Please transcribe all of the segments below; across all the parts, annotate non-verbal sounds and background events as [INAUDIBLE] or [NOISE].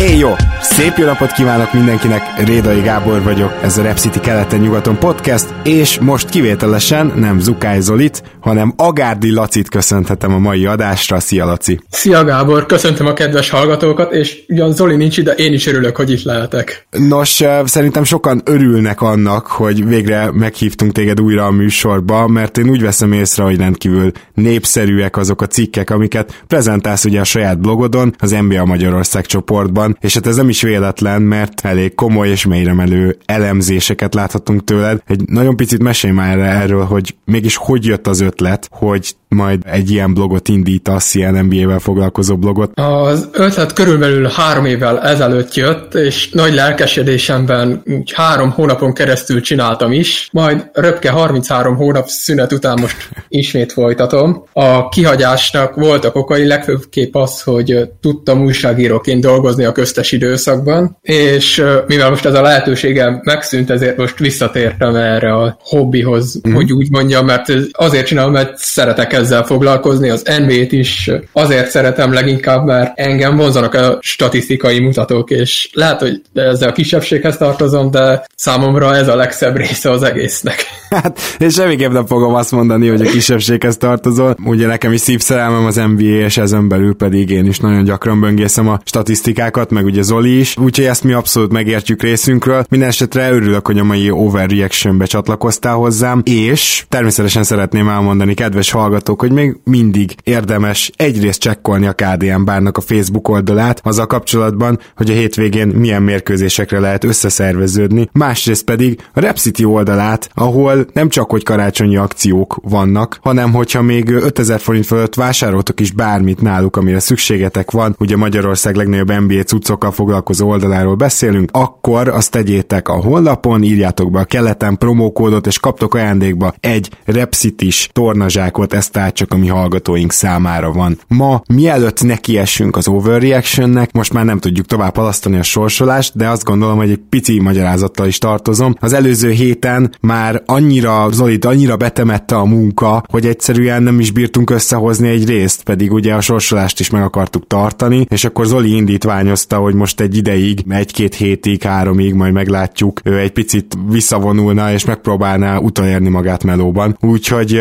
Éj jó! Szép jó napot kívánok mindenkinek, Rédai Gábor vagyok, ez a Rep City keleten-nyugaton podcast, és most kivételesen nem Zukály Zolit, hanem Agárdi Lacit köszönhetem a mai adásra. Szia Laci! Szia Gábor, köszöntöm a kedves hallgatókat, és ugyan Zoli nincs ide, én is örülök, hogy itt lehetek. Nos, szerintem sokan örülnek annak, hogy végre meghívtunk téged újra a műsorba, mert én úgy veszem észre, hogy rendkívül népszerűek azok a cikkek, amiket prezentálsz ugye a saját blogodon, az NBA Magyarország csoportban, és hát ez nem is véletlen, mert elég komoly és mélyremelő elemzéseket láthatunk tőled. Egy nagyon picit mesélj már erről, hogy mégis hogy jött az ötlet, hogy majd egy ilyen blogot indítasz, ilyen NBA-vel foglalkozó blogot? Az ötlet körülbelül három évvel ezelőtt jött, és nagy lelkesedésemben úgy három hónapon keresztül csináltam is, majd röpke 33 hónap szünet után most ismét folytatom. A kihagyásnak voltak okai, legfőbbképp az, hogy tudtam újságíróként dolgozni a köztes időszakban, és mivel most ez a lehetőségem megszűnt, ezért most visszatértem erre a hobbihoz, mm. hogy úgy mondjam, mert azért csinálom, mert szeretek ezzel foglalkozni, az NBA-t is azért szeretem leginkább, mert engem vonzanak a statisztikai mutatók, és lehet, hogy ezzel a kisebbséghez tartozom, de számomra ez a legszebb része az egésznek. [LAUGHS] Hát, és semmiképp nem fogom azt mondani, hogy a kisebbséghez tartozol. Ugye nekem is szívszerelmem az NBA, és ezen belül pedig én is nagyon gyakran böngészem a statisztikákat, meg ugye Zoli is, úgyhogy ezt mi abszolút megértjük részünkről. Minden esetre örülök, hogy a mai Overreaction-be csatlakoztál hozzám, és természetesen szeretném elmondani, kedves hallgatók, hogy még mindig érdemes egyrészt csekkolni a KDM bárnak a Facebook oldalát azzal kapcsolatban, hogy a hétvégén milyen mérkőzésekre lehet összeszerveződni, másrészt pedig a Rep City oldalát, ahol nem csak hogy karácsonyi akciók vannak, hanem hogyha még 5000 forint fölött vásároltok is bármit náluk, amire szükségetek van, ugye Magyarország legnagyobb NBA cuccokkal foglalkozó oldaláról beszélünk, akkor azt tegyétek a honlapon, írjátok be a keleten promókódot, és kaptok ajándékba egy Repsitis tornazsákot, ezt tehát csak a hallgatóink számára van. Ma, mielőtt nekiessünk az overreactionnek, most már nem tudjuk tovább halasztani a sorsolást, de azt gondolom, hogy egy pici magyarázattal is tartozom. Az előző héten már annyira Zolit annyira betemette a munka, hogy egyszerűen nem is bírtunk összehozni egy részt, pedig ugye a sorsolást is meg akartuk tartani, és akkor Zoli indítványozta, hogy most egy ideig, egy-két hétig, háromig, majd meglátjuk, ő egy picit visszavonulna, és megpróbálná utolérni magát melóban. Úgyhogy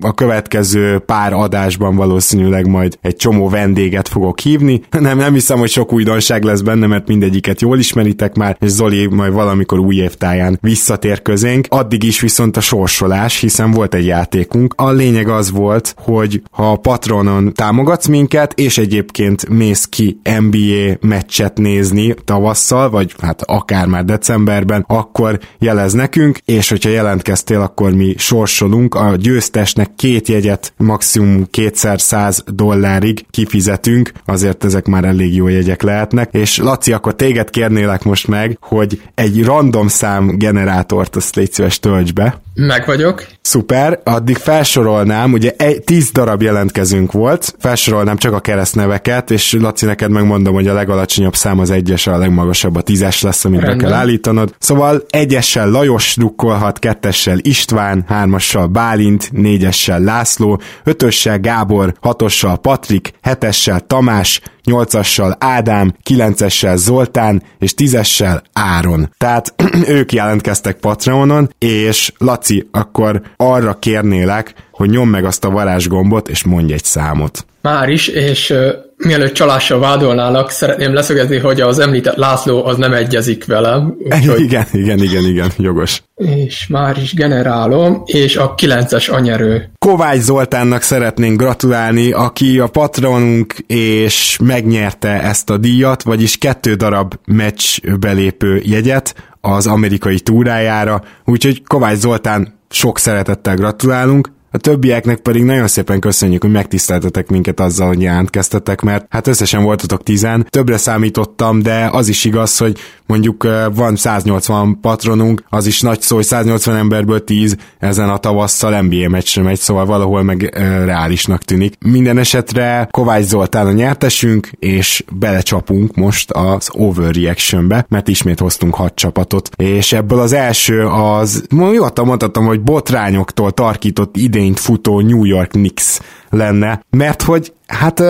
a következő pár adásban valószínűleg majd egy csomó vendéget fogok hívni. [LAUGHS] Nem, nem hiszem, hogy sok újdonság lesz benne, mert mindegyiket jól ismeritek már, és Zoli majd valamikor új évtáján visszatér közénk. Addig is viszont a sorsolás, hiszen volt egy játékunk. A lényeg az volt, hogy ha a Patronon támogatsz minket, és egyébként mész ki NBA meccset nézni tavasszal, vagy hát akár már decemberben, akkor jelez nekünk, és hogyha jelentkeztél, akkor mi sorsolunk. A győztesnek két jegyet maximum kétszer száz dollárig kifizetünk, azért ezek már elég jó jegyek lehetnek, és Laci, akkor téged kérnélek most meg, hogy egy random szám generátort azt légy szíves tölts be. Meg vagyok. Szuper, addig felsorolnám, ugye egy, tíz darab jelentkezünk volt, felsorolnám csak a keresztneveket, és Laci, neked megmondom, hogy a legalacsonyabb szám az egyes, a legmagasabb a tízes lesz, amit Rendben. be kell állítanod. Szóval egyessel Lajos drukkolhat, kettessel István, hármassal Bálint, négyessel László, ötössel Gábor, hatossal Patrik, hetessel Tamás, nyolcassal Ádám, kilencessel Zoltán, és tízessel Áron. Tehát [CLEARS THROAT] ők jelentkeztek Patreonon, és Laci, akkor arra kérnélek, hogy nyom meg azt a varázsgombot, és mondj egy számot. Már is, és mielőtt csalással vádolnának, szeretném leszögezni, hogy az említett László az nem egyezik velem. Úgyhogy... [LAUGHS] Igen, igen, igen, igen, jogos. És már is generálom, és a 9-es anyerő. Kovács Zoltánnak szeretnénk gratulálni, aki a patronunk, és megnyerte ezt a díjat, vagyis kettő darab meccs belépő jegyet az amerikai túrájára, úgyhogy Kovács Zoltán sok szeretettel gratulálunk, a többieknek pedig nagyon szépen köszönjük, hogy megtiszteltetek minket azzal, hogy jelentkeztetek, mert hát összesen voltatok tizen, többre számítottam, de az is igaz, hogy mondjuk van 180 patronunk, az is nagy szó, hogy 180 emberből 10 ezen a tavasszal NBA meccsre megy, szóval valahol meg reálisnak tűnik. Minden esetre Kovács Zoltán a nyertesünk, és belecsapunk most az overreactionbe, mert ismét hoztunk hat csapatot, és ebből az első az, nyugodtan mondhatom, hogy botrányoktól tarkított idényt futó New York Knicks lenne, mert hogy hát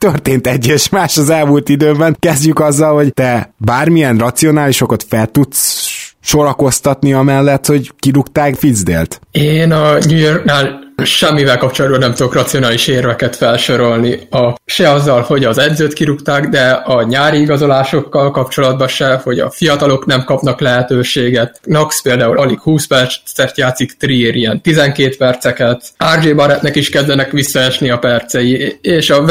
történt egy és más az elmúlt időben. Kezdjük azzal, hogy te bármilyen racionálisokat fel tudsz sorakoztatni amellett, hogy kirúgták Fitzdélt? Én a New Yorknál semmivel kapcsolatban nem tudok racionális érveket felsorolni. A, se azzal, hogy az edzőt kirúgták, de a nyári igazolásokkal kapcsolatban se, hogy a fiatalok nem kapnak lehetőséget. Knox például alig 20 percet játszik, Trier ilyen 12 perceket. RJ Barrettnek is kezdenek visszaesni a percei, és a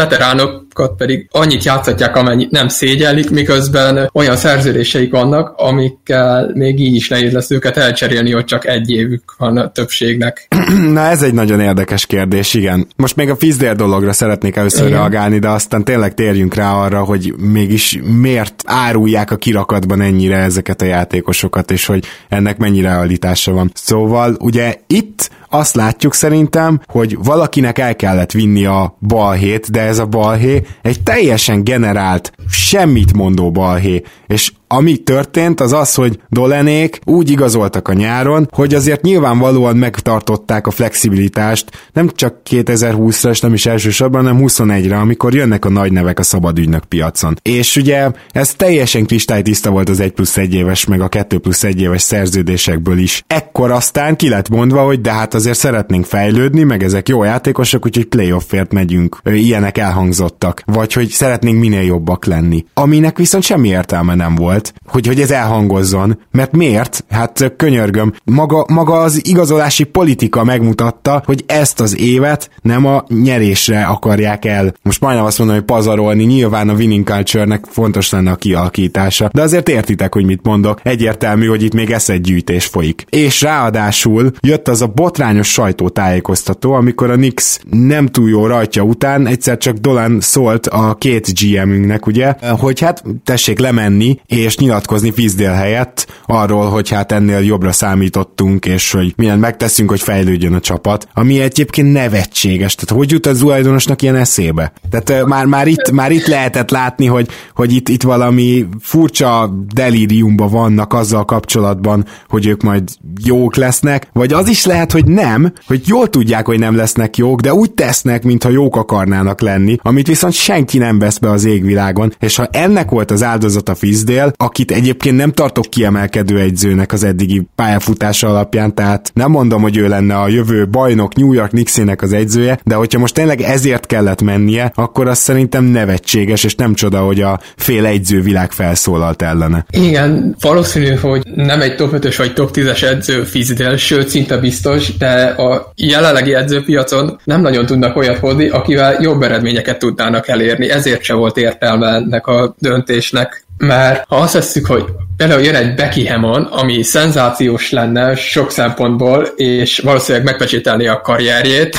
veteránokat pedig annyit játszatják, amennyit nem szégyellik, miközben olyan szerződéseik vannak, amikkel még így is nehéz lesz őket elcserélni, hogy csak egy évük van a többségnek. [CLEARS THROAT] Na ez egy nagyon érdekes kérdés, igen. Most még a Fizdél dologra szeretnék először igen. reagálni, de aztán tényleg térjünk rá arra, hogy mégis miért árulják a kirakatban ennyire ezeket a játékosokat, és hogy ennek mennyi realitása van. Szóval ugye itt azt látjuk szerintem, hogy valakinek el kellett vinni a balhét, de ez a balhé egy teljesen generált, semmit mondó balhé, és ami történt, az az, hogy Dolenék úgy igazoltak a nyáron, hogy azért nyilvánvalóan megtartották a flexibilitást, nem csak 2020-ra, és nem is elsősorban, hanem 21-re, amikor jönnek a nagy nevek a szabad ügynök piacon. És ugye ez teljesen kristálytiszta volt az 1 plusz 1 éves, meg a 2 plusz 1 éves szerződésekből is. Ekkor aztán ki lett mondva, hogy de hát azért szeretnénk fejlődni, meg ezek jó játékosok, úgyhogy playoffért megyünk. Ilyenek elhangzottak. Vagy hogy szeretnénk minél jobbak lenni. Aminek viszont semmi értelme nem volt, hogy, hogy ez elhangozzon. Mert miért? Hát könyörgöm. Maga, maga az igazolási politika megmutatta, hogy ezt az évet nem a nyerésre akarják el. Most majdnem azt mondom, hogy pazarolni, nyilván a winning culture-nek fontos lenne a kialakítása. De azért értitek, hogy mit mondok. Egyértelmű, hogy itt még eszedgyűjtés folyik. És ráadásul jött az a botrány botrányos sajtótájékoztató, amikor a Nix nem túl jó rajtja után egyszer csak Dolan szólt a két GM-ünknek, ugye, hogy hát tessék lemenni és nyilatkozni Fizdél helyett arról, hogy hát ennél jobbra számítottunk, és hogy milyen megteszünk, hogy fejlődjön a csapat, ami egyébként nevetséges. Tehát hogy jut a tulajdonosnak ilyen eszébe? Tehát már, már, itt, már itt lehetett látni, hogy, hogy itt, itt valami furcsa delíriumba vannak azzal kapcsolatban, hogy ők majd jók lesznek, vagy az is lehet, hogy nem, hogy jól tudják, hogy nem lesznek jók, de úgy tesznek, mintha jók akarnának lenni, amit viszont senki nem vesz be az égvilágon, és ha ennek volt az áldozata Fizdél, akit egyébként nem tartok kiemelkedő egyzőnek az eddigi pályafutása alapján, tehát nem mondom, hogy ő lenne a jövő bajnok New York Knicksének az egyzője, de hogyha most tényleg ezért kellett mennie, akkor az szerintem nevetséges, és nem csoda, hogy a fél egyző világ felszólalt ellene. Igen, valószínű, hogy nem egy top 5-ös vagy top 10-es edző Fizdél, sőt szinte biztos, de a jelenlegi edzőpiacon nem nagyon tudnak olyat hozni, akivel jobb eredményeket tudnának elérni. Ezért se volt értelme ennek a döntésnek mert ha azt veszük, hogy például jön egy Becky Hammon, ami szenzációs lenne sok szempontból, és valószínűleg megpecsételni a karrierjét.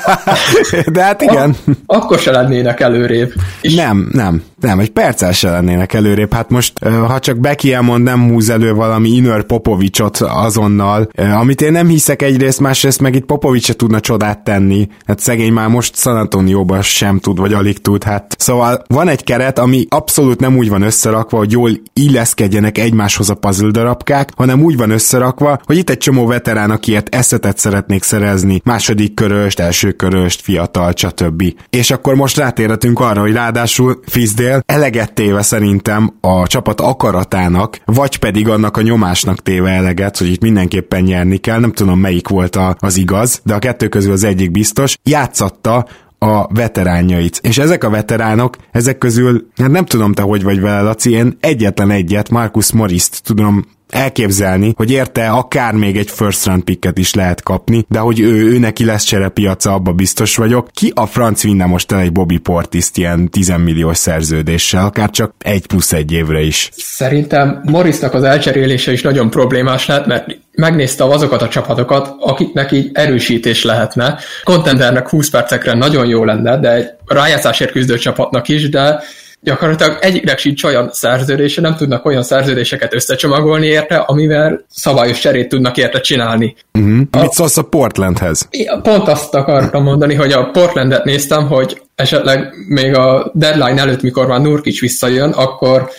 [LAUGHS] De hát igen. Ak- akkor se lennének előrébb. És nem, nem, nem, egy perccel se lennének előrébb. Hát most, ha csak Becky Hammon nem húz elő valami Inner Popovicsot azonnal, amit én nem hiszek egyrészt, másrészt meg itt Popovics se tudna csodát tenni. Hát szegény már most San Antonio sem tud, vagy alig tud. Hát szóval van egy keret, ami abszolút nem úgy van összerakva, hogy jól illeszkedjenek egymáshoz a puzzle darabkák, hanem úgy van összerakva, hogy itt egy csomó veterán, akiért eszetet szeretnék szerezni, második köröst, első köröst, fiatal, stb. És akkor most rátérhetünk arra, hogy ráadásul Fizdél eleget téve szerintem a csapat akaratának, vagy pedig annak a nyomásnak téve eleget, hogy itt mindenképpen nyerni kell, nem tudom melyik volt a, az igaz, de a kettő közül az egyik biztos, játszatta a veteránjait. És ezek a veteránok, ezek közül, hát nem tudom te hogy vagy vele, Laci, én egyetlen egyet, Marcus Morris-t tudom elképzelni, hogy érte akár még egy first round picket is lehet kapni, de hogy ő, ő neki lesz cserepiaca, abba biztos vagyok. Ki a franc vinne most el egy Bobby Portiszt ilyen 10 milliós szerződéssel, akár csak egy plusz egy évre is? Szerintem Morrisnak az elcserélése is nagyon problémás lehet, mert megnéztem azokat a csapatokat, akiknek így erősítés lehetne. Contendernek 20 percekre nagyon jó lenne, de egy rájátszásért küzdő csapatnak is, de gyakorlatilag egyiknek sincs olyan szerződése, nem tudnak olyan szerződéseket összecsomagolni érte, amivel szabályos cserét tudnak érte csinálni. Uh-huh. A, Mit szólsz a Portlandhez? Pont azt akartam mondani, hogy a Portlandet néztem, hogy esetleg még a deadline előtt, mikor már Nurkic visszajön, akkor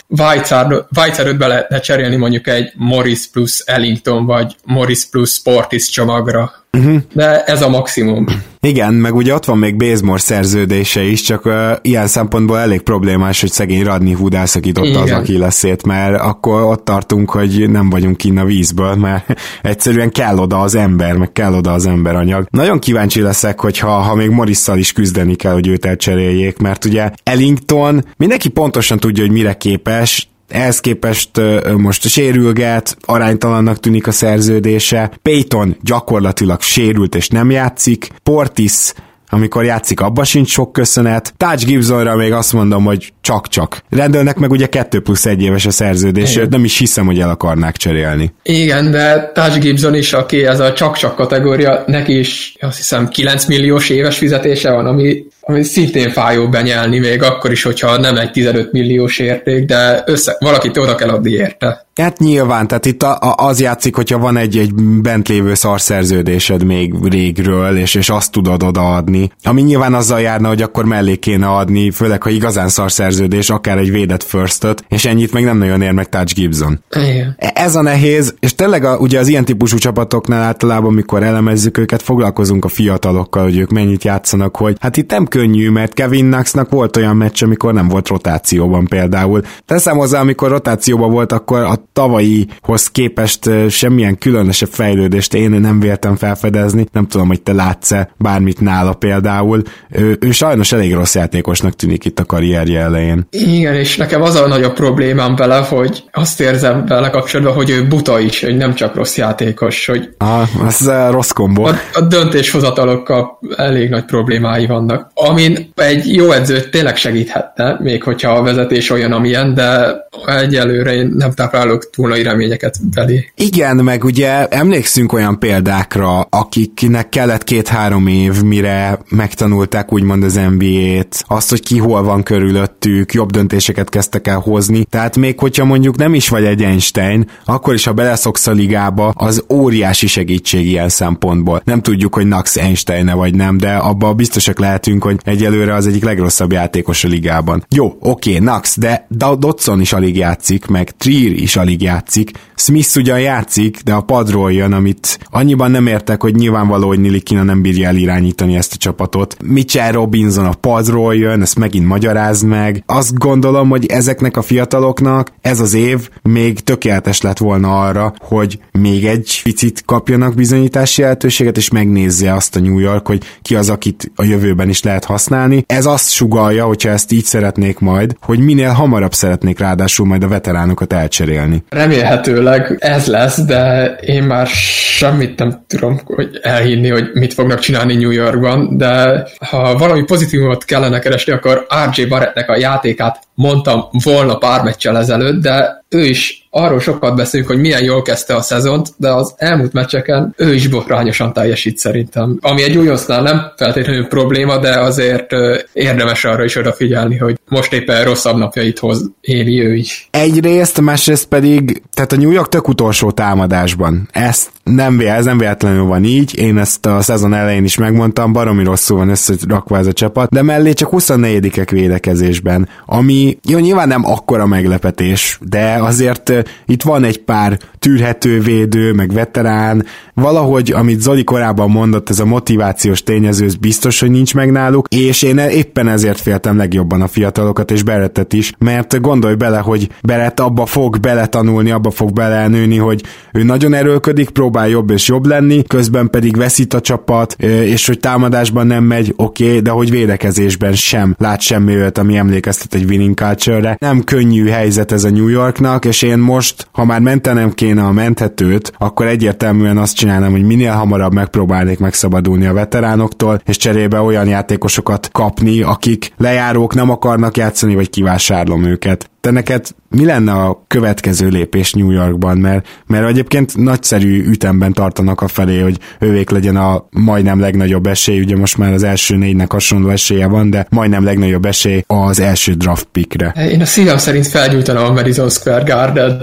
Weizerőt be lehetne cserélni mondjuk egy Morris plus Ellington, vagy Morris plus Sportis csomagra. Uh-huh. De ez a maximum. Igen, meg ugye ott van még Bazemore szerződése is, csak uh, ilyen szempontból elég problémás, hogy szegény Radni Hood elszakította az Akilleszét, mert akkor ott tartunk, hogy nem vagyunk kinn a vízből, mert egyszerűen kell oda az ember, meg kell oda az emberanyag. Nagyon kíváncsi leszek, hogyha ha még Morrisszal is küzdeni kell, hogy őt elcseréljék, mert ugye Ellington mindenki pontosan tudja, hogy mire képes, ehhez képest most sérülget, aránytalannak tűnik a szerződése. Payton gyakorlatilag sérült és nem játszik. Portis amikor játszik, abba sincs sok köszönet. Touch Gibsonra még azt mondom, hogy csak-csak. Rendelnek meg ugye 2 plusz 1 éves a szerződés, Igen. nem is hiszem, hogy el akarnák cserélni. Igen, de Touch Gibson is, aki ez a csak-csak kategória, neki is azt hiszem 9 milliós éves fizetése van, ami ami szintén fájó benyelni még akkor is, hogyha nem egy 15 milliós érték, de össze, valakit oda kell adni érte. Hát nyilván, tehát itt a, a, az játszik, hogyha van egy, egy bent lévő szarszerződésed még régről, és, és azt tudod odaadni, ami nyilván azzal járna, hogy akkor mellé kéne adni, főleg, ha igazán szarszerződés, akár egy védett firstot, és ennyit meg nem nagyon ér meg Touch Gibson. Igen. E, ez a nehéz, és tényleg a, ugye az ilyen típusú csapatoknál általában, amikor elemezzük őket, foglalkozunk a fiatalokkal, hogy ők mennyit játszanak, hogy hát itt nem könnyű, mert Kevin Knoxnak volt olyan meccs, amikor nem volt rotációban például. Teszem hozzá, amikor rotációban volt, akkor a tavalyihoz képest semmilyen különösebb fejlődést én nem véltem felfedezni. Nem tudom, hogy te látsz-e bármit nála például. Ő, ő sajnos elég rossz játékosnak tűnik itt a karrierje elején. Igen, és nekem az a nagyobb problémám vele, hogy azt érzem vele kapcsolatban, hogy ő buta is, hogy nem csak rossz játékos, hogy ah, ez rossz kombó. A, a döntéshozatalokkal elég nagy problémái vannak. Amin egy jó edző tényleg segíthetne, még hogyha a vezetés olyan, amilyen, de egyelőre én nem táplálok túl nagy reményeket belé. Igen, meg ugye emlékszünk olyan példákra, akiknek kellett két-három év, mire megtanulták úgymond az NBA-t, azt, hogy ki hol van körülöttük, jobb döntéseket kezdtek el hozni, tehát még hogyha mondjuk nem is vagy egy Einstein, akkor is, ha beleszoksz a ligába, az óriási segítség ilyen szempontból. Nem tudjuk, hogy Nax einstein vagy nem, de abba biztosak lehetünk, hogy egyelőre az egyik legrosszabb játékos a ligában. Jó, oké, okay, Nax, de Dodson is alig játszik, meg Trier is alig játszik. Smith ugyan játszik, de a padról jön, amit annyiban nem értek, hogy nyilvánvaló, hogy Nilikina nem bírja elirányítani ezt a csapatot. Mitchell Robinson a padról jön, ezt megint magyarázd meg. Azt gondolom, hogy ezeknek a fiataloknak ez az év még tökéletes lett volna arra, hogy még egy picit kapjanak bizonyítási lehetőséget, és megnézze azt a New York, hogy ki az, akit a jövőben is lehet használni. Ez azt sugalja, hogyha ezt így szeretnék majd, hogy minél hamarabb szeretnék ráadásul majd a veteránokat elcserélni. Remélhetőleg ez lesz, de én már semmit nem tudom hogy elhinni, hogy mit fognak csinálni New Yorkban, de ha valami pozitívumot kellene keresni, akkor RJ Barrettnek a játékát mondtam volna pár meccsel ezelőtt, de ő is arról sokat beszélünk, hogy milyen jól kezdte a szezont, de az elmúlt meccseken ő is botrányosan teljesít szerintem. Ami egy újoncnál nem feltétlenül probléma, de azért érdemes arra is odafigyelni, hogy most éppen rosszabb napjait hoz éli ő is. Egyrészt, másrészt pedig, tehát a New York tök utolsó támadásban. Ezt nem, ez nem véletlenül van így, én ezt a szezon elején is megmondtam, baromi rosszul van összerakva ez a csapat, de mellé csak 24-ek védekezésben, ami jó, nyilván nem akkora meglepetés, de azért itt van egy pár tűrhető védő, meg veterán, valahogy, amit Zoli korábban mondott, ez a motivációs tényező, ez biztos, hogy nincs meg náluk, és én éppen ezért féltem legjobban a fiatalokat, és Berettet is, mert gondolj bele, hogy Berett abba fog beletanulni, abba fog belelnőni, hogy ő nagyon erőlködik, próbál jobb és jobb lenni, közben pedig veszít a csapat, és hogy támadásban nem megy, oké, okay, de hogy védekezésben sem lát semmi olyat, ami emlékeztet egy winning culture-re. Nem könnyű helyzet ez a New Yorknak, és én most, ha már mentenem kéne a menthetőt, akkor egyértelműen azt csinálnám, hogy minél hamarabb megpróbálnék megszabadulni a veteránoktól, és cserébe olyan játékosokat kapni, akik lejárók nem akarnak játszani, vagy kivásárlom őket. Te neked mi lenne a következő lépés New Yorkban, mert, mert egyébként nagyszerű ütemben tartanak a felé, hogy ővék legyen a majdnem legnagyobb esély, ugye most már az első négynek hasonló esélye van, de majdnem legnagyobb esély az első draft pickre. Én a szívem szerint felgyújtanám a Madison Square Garden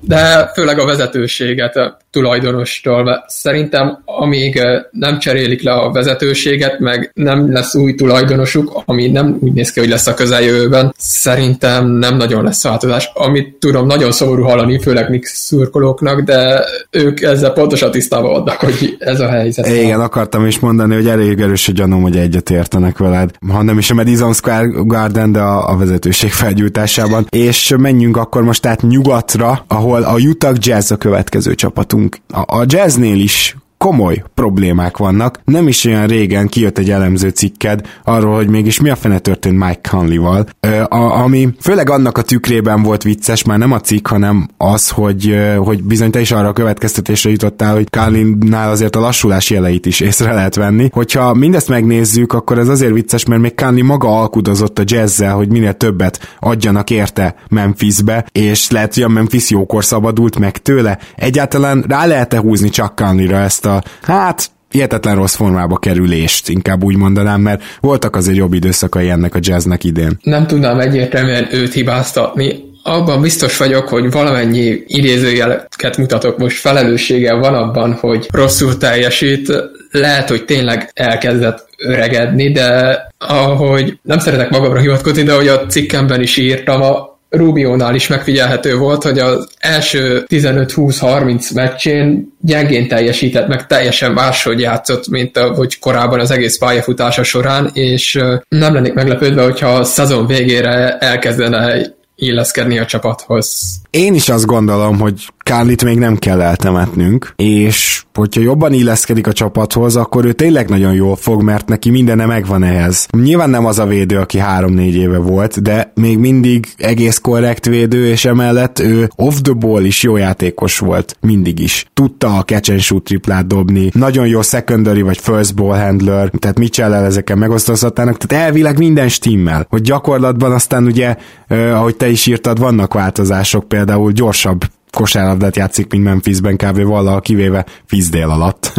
de főleg a vezetőséget a tulajdonostól, mert szerintem amíg nem cserélik le a vezetőséget, meg nem lesz új tulajdonosuk, ami nem úgy néz ki, hogy lesz a közeljövőben, szerintem nem nagyon lesz változás. Amit tudom, nagyon szomorú hallani, főleg Knicks szurkolóknak, de ők ezzel pontosan tisztában adnak, hogy ez a helyzet. Igen, akartam is mondani, hogy elég erős a gyanúm, hogy egyet értenek veled. Ha nem is a Madison Square Garden, de a, a vezetőség felgyújtásában. És menjünk akkor most át nyugatra, ahol a Utah Jazz a következő csapatunk. A, a Jazznél is komoly problémák vannak. Nem is olyan régen kijött egy elemző cikked arról, hogy mégis mi a fene történt Mike Conley-val, ami főleg annak a tükrében volt vicces, már nem a cikk, hanem az, hogy, hogy bizony te is arra a következtetésre jutottál, hogy Conley-nál azért a lassulás jeleit is észre lehet venni. Hogyha mindezt megnézzük, akkor ez azért vicces, mert még Conley maga alkudozott a jazzzel, hogy minél többet adjanak érte Memphisbe, és lehet, hogy a Memphis jókor szabadult meg tőle. Egyáltalán rá lehet-e húzni csak Conley-ra ezt a, hát hihetetlen rossz formába kerülést, inkább úgy mondanám, mert voltak azért jobb időszakai ennek a jazznek idén. Nem tudnám egyértelműen őt hibáztatni, abban biztos vagyok, hogy valamennyi idézőjeleket mutatok most felelőssége van abban, hogy rosszul teljesít, lehet, hogy tényleg elkezdett öregedni, de ahogy nem szeretek magamra hivatkozni, de ahogy a cikkemben is írtam, a Rubionál is megfigyelhető volt, hogy az első 15-20-30 meccsén gyengén teljesített, meg teljesen máshogy játszott, mint ahogy korábban az egész pályafutása során, és nem lennék meglepődve, hogyha a szezon végére elkezdene illeszkedni a csapathoz. Én is azt gondolom, hogy Kárlit még nem kell eltemetnünk, és hogyha jobban illeszkedik a csapathoz, akkor ő tényleg nagyon jól fog, mert neki mindene megvan ehhez. Nyilván nem az a védő, aki három-négy éve volt, de még mindig egész korrekt védő, és emellett ő off the ball is jó játékos volt, mindig is. Tudta a catch and shoot triplát dobni, nagyon jó secondary vagy first ball handler, tehát mitchell ezeken megosztozhatnának, tehát elvileg minden stimmel, hogy gyakorlatban aztán ugye, eh, ahogy te is írtad, vannak változások, például gyorsabb kosárlabdát játszik, mint Memphisben kb. valaha kivéve Fizdél alatt [LAUGHS]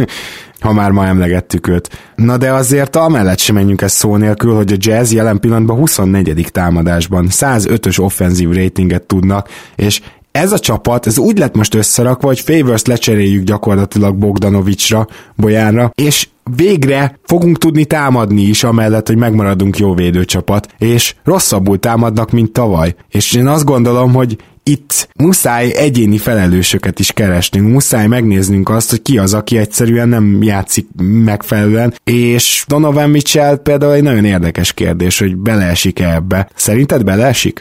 ha már ma emlegettük őt. Na de azért amellett sem menjünk ezt szó nélkül, hogy a Jazz jelen pillanatban 24. támadásban 105-ös offenzív ratinget tudnak, és ez a csapat, ez úgy lett most összerakva, hogy Favors lecseréljük gyakorlatilag Bogdanovicsra, Bolyánra, és végre fogunk tudni támadni is, amellett, hogy megmaradunk jó védőcsapat, és rosszabbul támadnak, mint tavaly. És én azt gondolom, hogy itt muszáj egyéni felelősöket is keresnünk, muszáj megnéznünk azt, hogy ki az, aki egyszerűen nem játszik megfelelően, és Donovan Mitchell például egy nagyon érdekes kérdés, hogy beleesik-e ebbe. Szerinted beleesik?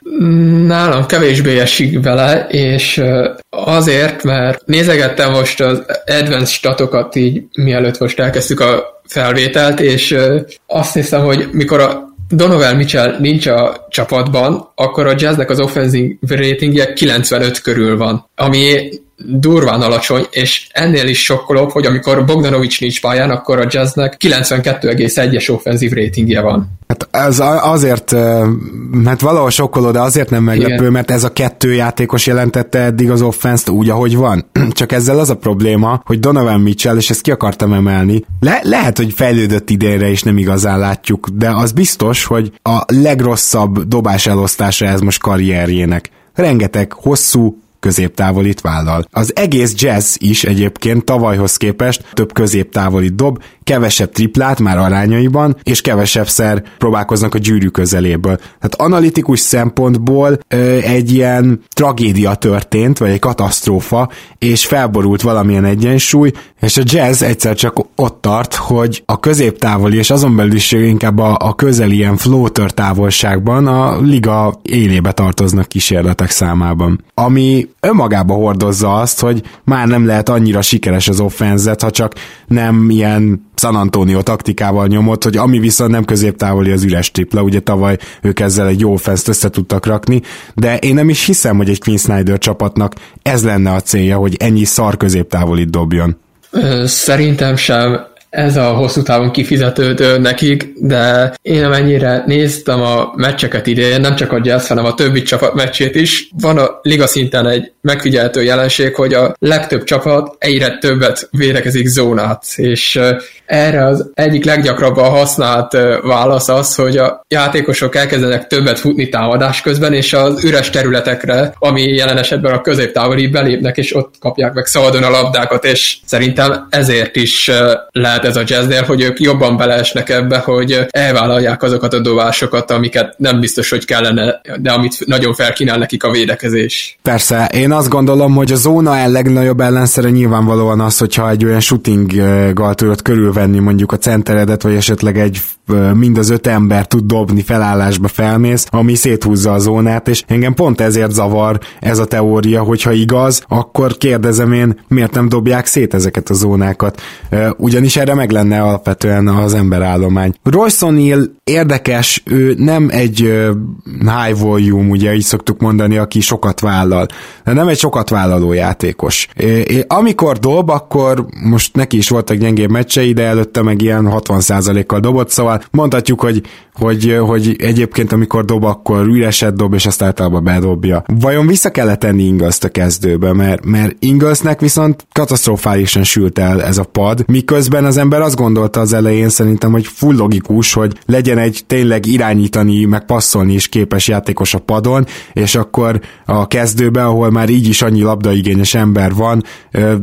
Nálam kevésbé esik bele, és azért, mert nézegettem most az advanced statokat így, mielőtt most elkezdtük a felvételt, és azt hiszem, hogy mikor a Donovan Mitchell nincs a csapatban, akkor a Jazznek az offensive ratingje 95 körül van, ami durván alacsony, és ennél is sokkolóbb, hogy amikor Bogdanovics nincs pályán, akkor a Jazznek 92,1-es offenzív ratingje van. Hát ez azért, hát valahol sokkoló, de azért nem meglepő, Igen. mert ez a kettő játékos jelentette eddig az offenszt úgy, ahogy van. [CLEARS THROAT] Csak ezzel az a probléma, hogy Donovan Mitchell, és ezt ki akartam emelni, le- lehet, hogy fejlődött idénre is nem igazán látjuk, de az biztos, hogy a legrosszabb dobás elosztása ez most karrierjének. Rengeteg hosszú, középtávolit vállal. Az egész jazz is egyébként tavalyhoz képest több középtávolit dob, kevesebb triplát már arányaiban, és kevesebb szer próbálkoznak a gyűrű közeléből. Tehát analitikus szempontból ö, egy ilyen tragédia történt, vagy egy katasztrófa, és felborult valamilyen egyensúly, és a jazz egyszer csak ott tart, hogy a középtávoli, és azon belül is inkább a, a közeli ilyen floater távolságban a liga élébe tartoznak kísérletek számában. Ami önmagába hordozza azt, hogy már nem lehet annyira sikeres az offenzet, ha csak nem ilyen San Antonio taktikával nyomott, hogy ami viszont nem középtávoli az üres tripla, ugye tavaly ők ezzel egy jó fest össze tudtak rakni, de én nem is hiszem, hogy egy Queen Snyder csapatnak ez lenne a célja, hogy ennyi szar középtávolit dobjon. Szerintem sem ez a hosszú távon kifizetődő nekik, de én amennyire néztem a meccseket idén, nem csak a Jazz, hanem a többi csapat meccsét is, van a liga szinten egy megfigyeltő jelenség, hogy a legtöbb csapat egyre többet védekezik zónát, és erre az egyik leggyakrabban használt válasz az, hogy a játékosok elkezdenek többet futni támadás közben, és az üres területekre, ami jelen esetben a középtávoli belépnek, és ott kapják meg szabadon a labdákat, és szerintem ezért is lehet ez a jazznél, hogy ők jobban beleesnek ebbe, hogy elvállalják azokat a dobásokat, amiket nem biztos, hogy kellene, de amit nagyon felkínál nekik a védekezés. Persze, én azt gondolom, hogy a zóna el legnagyobb ellenszere nyilvánvalóan az, hogyha egy olyan shootinggal tudod körülvenni venni mondjuk a centeredet, vagy esetleg egy mind az öt ember tud dobni felállásba felmész, ami széthúzza a zónát, és engem pont ezért zavar ez a teória, hogyha igaz, akkor kérdezem én, miért nem dobják szét ezeket a zónákat. Ugyanis erre meg lenne alapvetően az emberállomány. Royce O'Neill érdekes, ő nem egy high volume, ugye így szoktuk mondani, aki sokat vállal, de nem egy sokat vállaló játékos. Amikor dob, akkor most neki is voltak gyengébb meccsei, de előtte meg ilyen 60%-kal dobott, szóval mondhatjuk, hogy, hogy, hogy egyébként amikor dob, akkor üreset dob, és azt általában bedobja. Vajon vissza kellett tenni Ingles-t a kezdőbe, mert, mert Inglesnek viszont katasztrofálisan sült el ez a pad, miközben az ember azt gondolta az elején szerintem, hogy full logikus, hogy legyen egy tényleg irányítani, meg passzolni is képes játékos a padon, és akkor a kezdőbe, ahol már így is annyi labdaigényes ember van,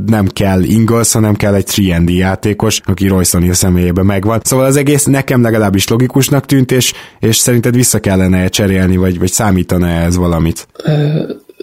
nem kell Ingles, hanem kell egy 3 játékos, aki Royce személyében megvan. Szóval az egész nekem legalábbis logikusnak tűnt, és, és szerinted vissza kellene cserélni, vagy, vagy számítana ez valamit?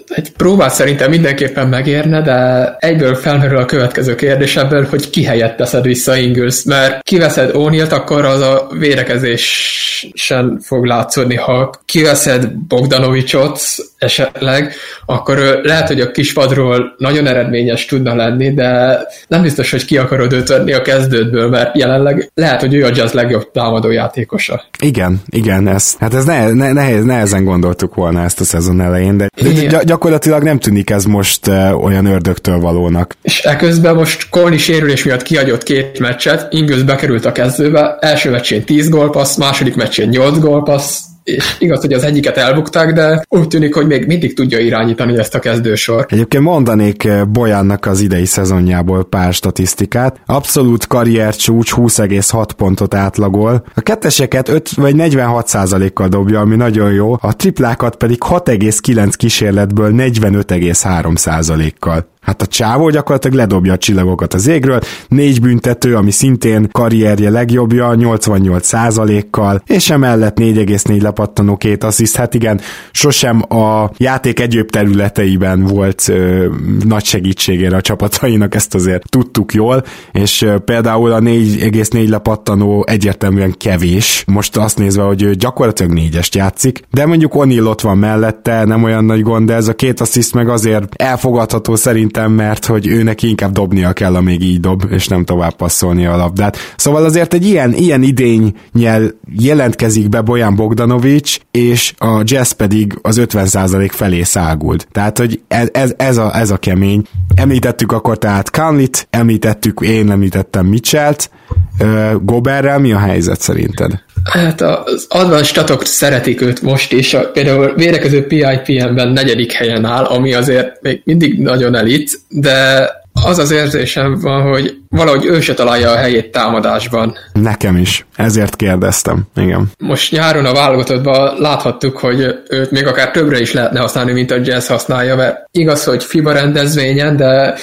egy próbát szerintem mindenképpen megérne, de egyből felmerül a következő kérdés ebből, hogy ki helyett teszed vissza Ingles, mert kiveszed Ónilt, akkor az a védekezésen fog látszódni. Ha kiveszed Bogdanovicsot esetleg, akkor lehet, hogy a kispadról nagyon eredményes tudna lenni, de nem biztos, hogy ki akarod őt venni a kezdődből, mert jelenleg lehet, hogy ő a jazz legjobb támadó játékosa. Igen, igen, ez, hát ez ne, ne, nehez, nehezen gondoltuk volna ezt a szezon elején, de, de gyakorlatilag nem tűnik ez most uh, olyan ördögtől valónak. És eközben most Colny sérülés miatt kiadott két meccset, Ingles bekerült a kezdőbe, első meccsén 10 gólpassz, második meccsén 8 gólpassz, és igaz, hogy az egyiket elbukták, de úgy tűnik, hogy még mindig tudja irányítani ezt a kezdősor. Egyébként mondanék eh, Bojannak az idei szezonjából pár statisztikát. Abszolút karrier csúcs 20,6 pontot átlagol. A ketteseket 5 vagy 46 kal dobja, ami nagyon jó. A triplákat pedig 6,9 kísérletből 45,3 kal Hát a csávó gyakorlatilag ledobja a csillagokat az égről, négy büntető, ami szintén karrierje legjobbja, 88 kal és emellett 4,4 lepattanó két assziszt. Hát igen, sosem a játék egyéb területeiben volt ö, nagy segítségére a csapatainak, ezt azért tudtuk jól, és ö, például a 4,4 lepattanó egyértelműen kevés. Most azt nézve, hogy ő gyakorlatilag négyest játszik, de mondjuk O'Neill ott van mellette, nem olyan nagy gond, de ez a két assziszt meg azért elfogadható szerint szerintem, mert hogy ő neki inkább dobnia kell, amíg így dob, és nem tovább passzolni a labdát. Szóval azért egy ilyen, ilyen idénynyel jelentkezik be Bojan Bogdanovics, és a Jazz pedig az 50% felé szágult. Tehát, hogy ez, ez, ez, a, ez a kemény. Említettük akkor tehát Conlit, említettük, én említettem Mitchell-t, Goberrel mi a helyzet szerinted? Hát az advanced statok szeretik őt most is, a, például védekező PIPM-ben negyedik helyen áll, ami azért még mindig nagyon elit, de az az érzésem van, hogy valahogy ő se találja a helyét támadásban. Nekem is, ezért kérdeztem, igen. Most nyáron a válogatottban láthattuk, hogy őt még akár többre is lehetne használni, mint a Jazz használja, mert igaz, hogy FIBA rendezvényen, de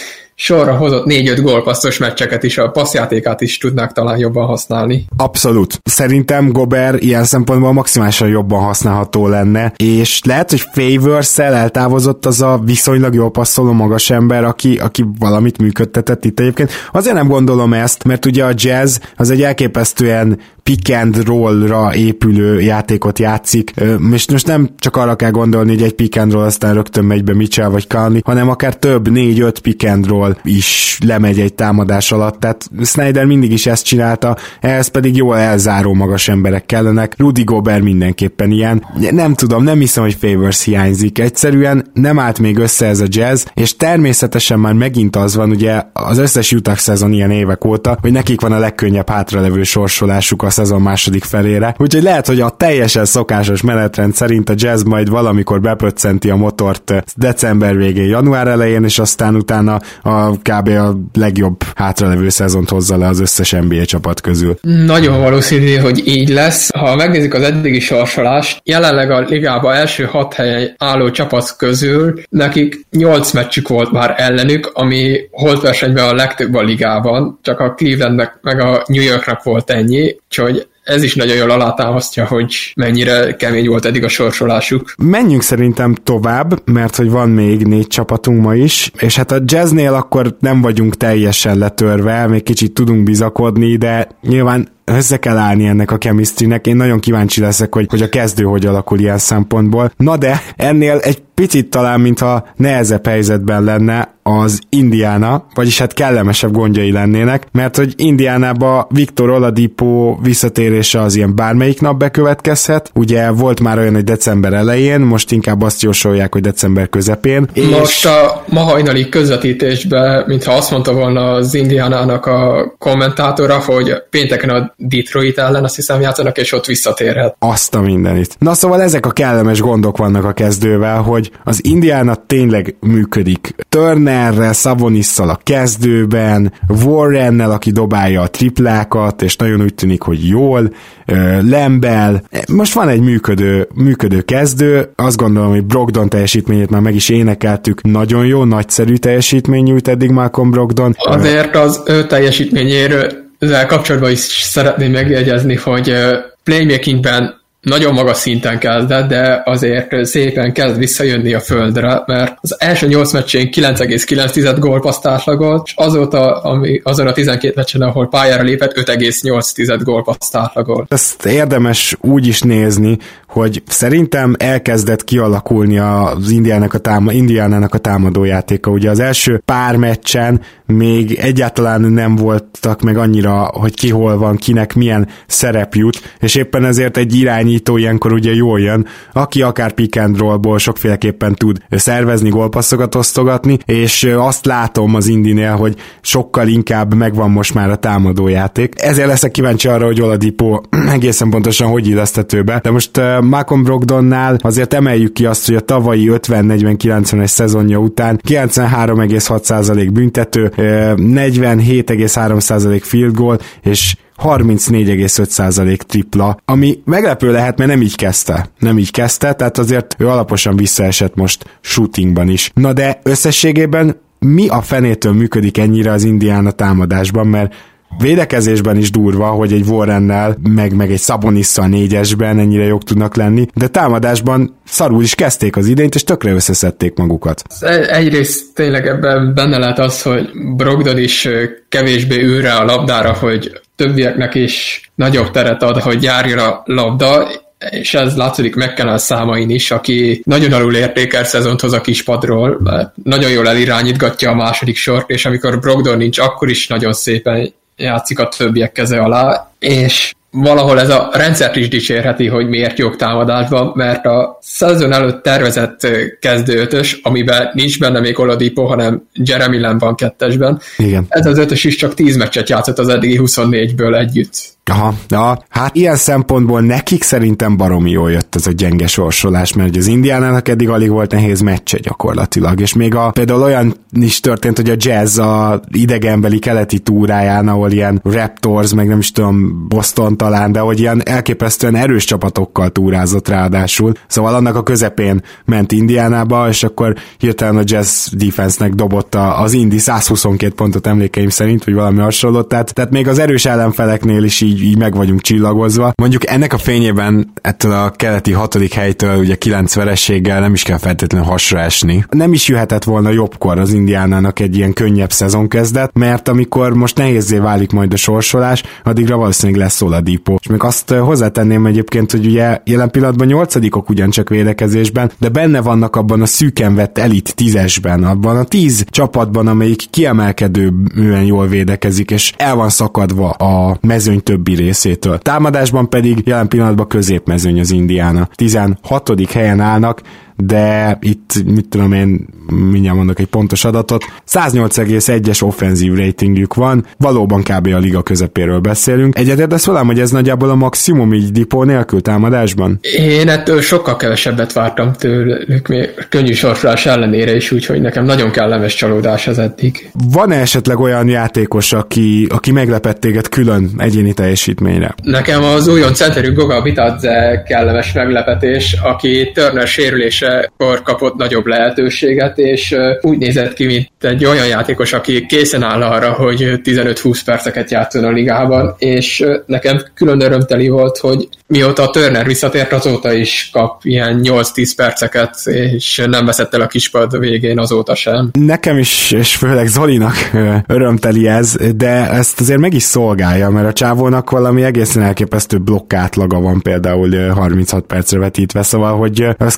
sorra hozott 4-5 gólpasszos meccseket is, a passzjátékát is tudnák talán jobban használni. Abszolút. Szerintem Gober ilyen szempontból maximálisan jobban használható lenne, és lehet, hogy favors eltávozott az a viszonylag jól passzoló magas ember, aki, aki valamit működtetett itt egyébként. Azért nem gondolom ezt, mert ugye a jazz az egy elképesztően pick and roll-ra épülő játékot játszik, és most nem csak arra kell gondolni, hogy egy pick and roll aztán rögtön megy be Mitchell vagy Kalni, hanem akár több, négy-öt pick and roll is lemegy egy támadás alatt, tehát Snyder mindig is ezt csinálta, ehhez pedig jól elzáró magas emberek kellenek, Rudy Gobert mindenképpen ilyen. Nem tudom, nem hiszem, hogy Favors hiányzik, egyszerűen nem állt még össze ez a jazz, és természetesen már megint az van, ugye az összes Utah szezon ilyen évek óta, hogy nekik van a legkönnyebb hátralevő sorsolásuk a szezon második felére, úgyhogy lehet, hogy a teljesen szokásos menetrend szerint a jazz majd valamikor bepöccenti a motort december végén, január elején, és aztán utána a kb. a legjobb hátralevő szezont hozza le az összes NBA csapat közül. Nagyon valószínű, hogy így lesz. Ha megnézzük az eddigi sorsolást, jelenleg a ligában első hat helyen álló csapat közül nekik nyolc meccsük volt már ellenük, ami holt versenyben a legtöbb a ligában, csak a Clevelandnek meg a New Yorknak volt ennyi, úgyhogy ez is nagyon jól alátámasztja, hogy mennyire kemény volt eddig a sorsolásuk. Menjünk szerintem tovább, mert hogy van még négy csapatunk ma is, és hát a jazznél akkor nem vagyunk teljesen letörve, még kicsit tudunk bizakodni, de nyilván össze kell állni ennek a chemistrynek. Én nagyon kíváncsi leszek, hogy, hogy a kezdő hogy alakul ilyen szempontból. Na de ennél egy picit talán, mintha nehezebb helyzetben lenne az Indiana, vagyis hát kellemesebb gondjai lennének, mert hogy Indiánába Viktor Oladipo visszatérése az ilyen bármelyik nap bekövetkezhet. Ugye volt már olyan, hogy december elején, most inkább azt jósolják, hogy december közepén. És... Most a ma hajnali közvetítésben, mintha azt mondta volna az Indiánának a kommentátora, hogy pénteken a Detroit ellen azt hiszem játszanak, és ott visszatérhet. Azt a mindenit. Na szóval ezek a kellemes gondok vannak a kezdővel, hogy az Indiana tényleg működik. Turnerrel, Savonisszal a kezdőben, Warrennel, aki dobálja a triplákat, és nagyon úgy tűnik, hogy jól, Lembel. Most van egy működő, működő kezdő, azt gondolom, hogy Brogdon teljesítményét már meg is énekeltük, nagyon jó, nagyszerű teljesítmény nyújt eddig Malcolm Brogdon. Azért az ő teljesítményéről ezzel kapcsolatban is szeretném megjegyezni, hogy playmakingben nagyon magas szinten kezdett, de azért szépen kezd visszajönni a földre, mert az első 8 meccsén 9,9 gólpaszt átlagolt, és azóta, ami, azon a 12 meccsen, ahol pályára lépett, 5,8 gólpaszt átlagolt. Ezt érdemes úgy is nézni, hogy szerintem elkezdett kialakulni az Indiának a, táma, Indiánának a támadójátéka. Ugye az első pár meccsen még egyáltalán nem voltak meg annyira, hogy ki hol van, kinek milyen szerep jut, és éppen ezért egy irányító ilyenkor ugye jól jön, aki akár pick and rollból sokféleképpen tud szervezni, gólpasszokat osztogatni, és azt látom az Indinél, hogy sokkal inkább megvan most már a támadójáték. Ezért leszek kíváncsi arra, hogy Oladipo [CLEARS THROAT] egészen pontosan hogy illesztető be, de most Malcolm Brogdonnál azért emeljük ki azt, hogy a tavalyi 50-40-90-es szezonja után 93,6% büntető, 47,3% field goal, és 34,5% tripla, ami meglepő lehet, mert nem így kezdte. Nem így kezdte, tehát azért ő alaposan visszaesett most shootingban is. Na de összességében mi a fenétől működik ennyire az Indiana támadásban, mert Védekezésben is durva, hogy egy Warrennel, meg, meg egy Szabonisszal négyesben ennyire jók tudnak lenni, de támadásban szarul is kezdték az idényt, és tökre összeszedték magukat. Egyrészt tényleg ebben benne lehet az, hogy Brogdon is kevésbé őre a labdára, hogy többieknek is nagyobb teret ad, hogy járjon a labda, és ez látszik a számain is, aki nagyon alul értékel szezont hoz a kispadról, nagyon jól elirányítgatja a második sort, és amikor Brogdon nincs, akkor is nagyon szépen játszik a többiek keze alá, és valahol ez a rendszert is dicsérheti, hogy miért jók támadásban, mert a szezon előtt tervezett kezdőötös, amiben nincs benne még Oladipo, hanem Jeremy Lamb van kettesben. Igen. Ez az ötös is csak 10 meccset játszott az eddigi 24-ből együtt. Aha, ja, hát ilyen szempontból nekik szerintem baromi jól jött ez a gyenge sorsolás, mert az Indiánának eddig alig volt nehéz meccse gyakorlatilag, és még a, például olyan is történt, hogy a jazz a idegenbeli keleti túráján, ahol ilyen Raptors, meg nem is tudom, Boston talán, de hogy ilyen elképesztően erős csapatokkal túrázott ráadásul, szóval annak a közepén ment Indiánába, és akkor hirtelen a jazz defense-nek dobott az Indi 122 pontot emlékeim szerint, vagy valami hasonlót, tehát, tehát még az erős ellenfeleknél is így így, meg vagyunk csillagozva. Mondjuk ennek a fényében ettől a keleti hatodik helytől ugye kilenc verességgel nem is kell feltétlenül hasra esni. Nem is jöhetett volna jobbkor az Indiánának egy ilyen könnyebb szezon kezdet, mert amikor most nehézé válik majd a sorsolás, addigra valószínűleg lesz Oladipo. És még azt hozzátenném egyébként, hogy ugye jelen pillanatban nyolcadikok ugyancsak védekezésben, de benne vannak abban a szűken vett elit tízesben, abban a tíz csapatban, amelyik kiemelkedően jól védekezik, és el van szakadva a mezőny többi részétől. Támadásban pedig jelen pillanatban középmezőny az Indiana. 16. helyen állnak, de itt, mit tudom én, mindjárt mondok egy pontos adatot, 108,1-es offenzív ratingjük van, valóban kb. a liga közepéről beszélünk. Egyetértesz velem, hogy ez nagyjából a maximum így dipó nélkül támadásban? Én ettől sokkal kevesebbet vártam tőlük, még könnyű sorsolás ellenére is, úgyhogy nekem nagyon kellemes csalódás ez eddig. Van-e esetleg olyan játékos, aki, aki meglepett téged külön egyéni teljesítményre? Nekem az újon centerű Goga Vitadze kellemes meglepetés, aki Turner sérülése kor kapott nagyobb lehetőséget, és úgy nézett ki, mint egy olyan játékos, aki készen áll arra, hogy 15-20 perceket játszon a ligában, és nekem külön örömteli volt, hogy mióta a Turner visszatért, azóta is kap ilyen 8-10 perceket, és nem veszett el a kispad végén azóta sem. Nekem is, és főleg Zolinak örömteli ez, de ezt azért meg is szolgálja, mert a csávónak valami egészen elképesztő blokkátlaga van például 36 percre vetítve, szóval, hogy azt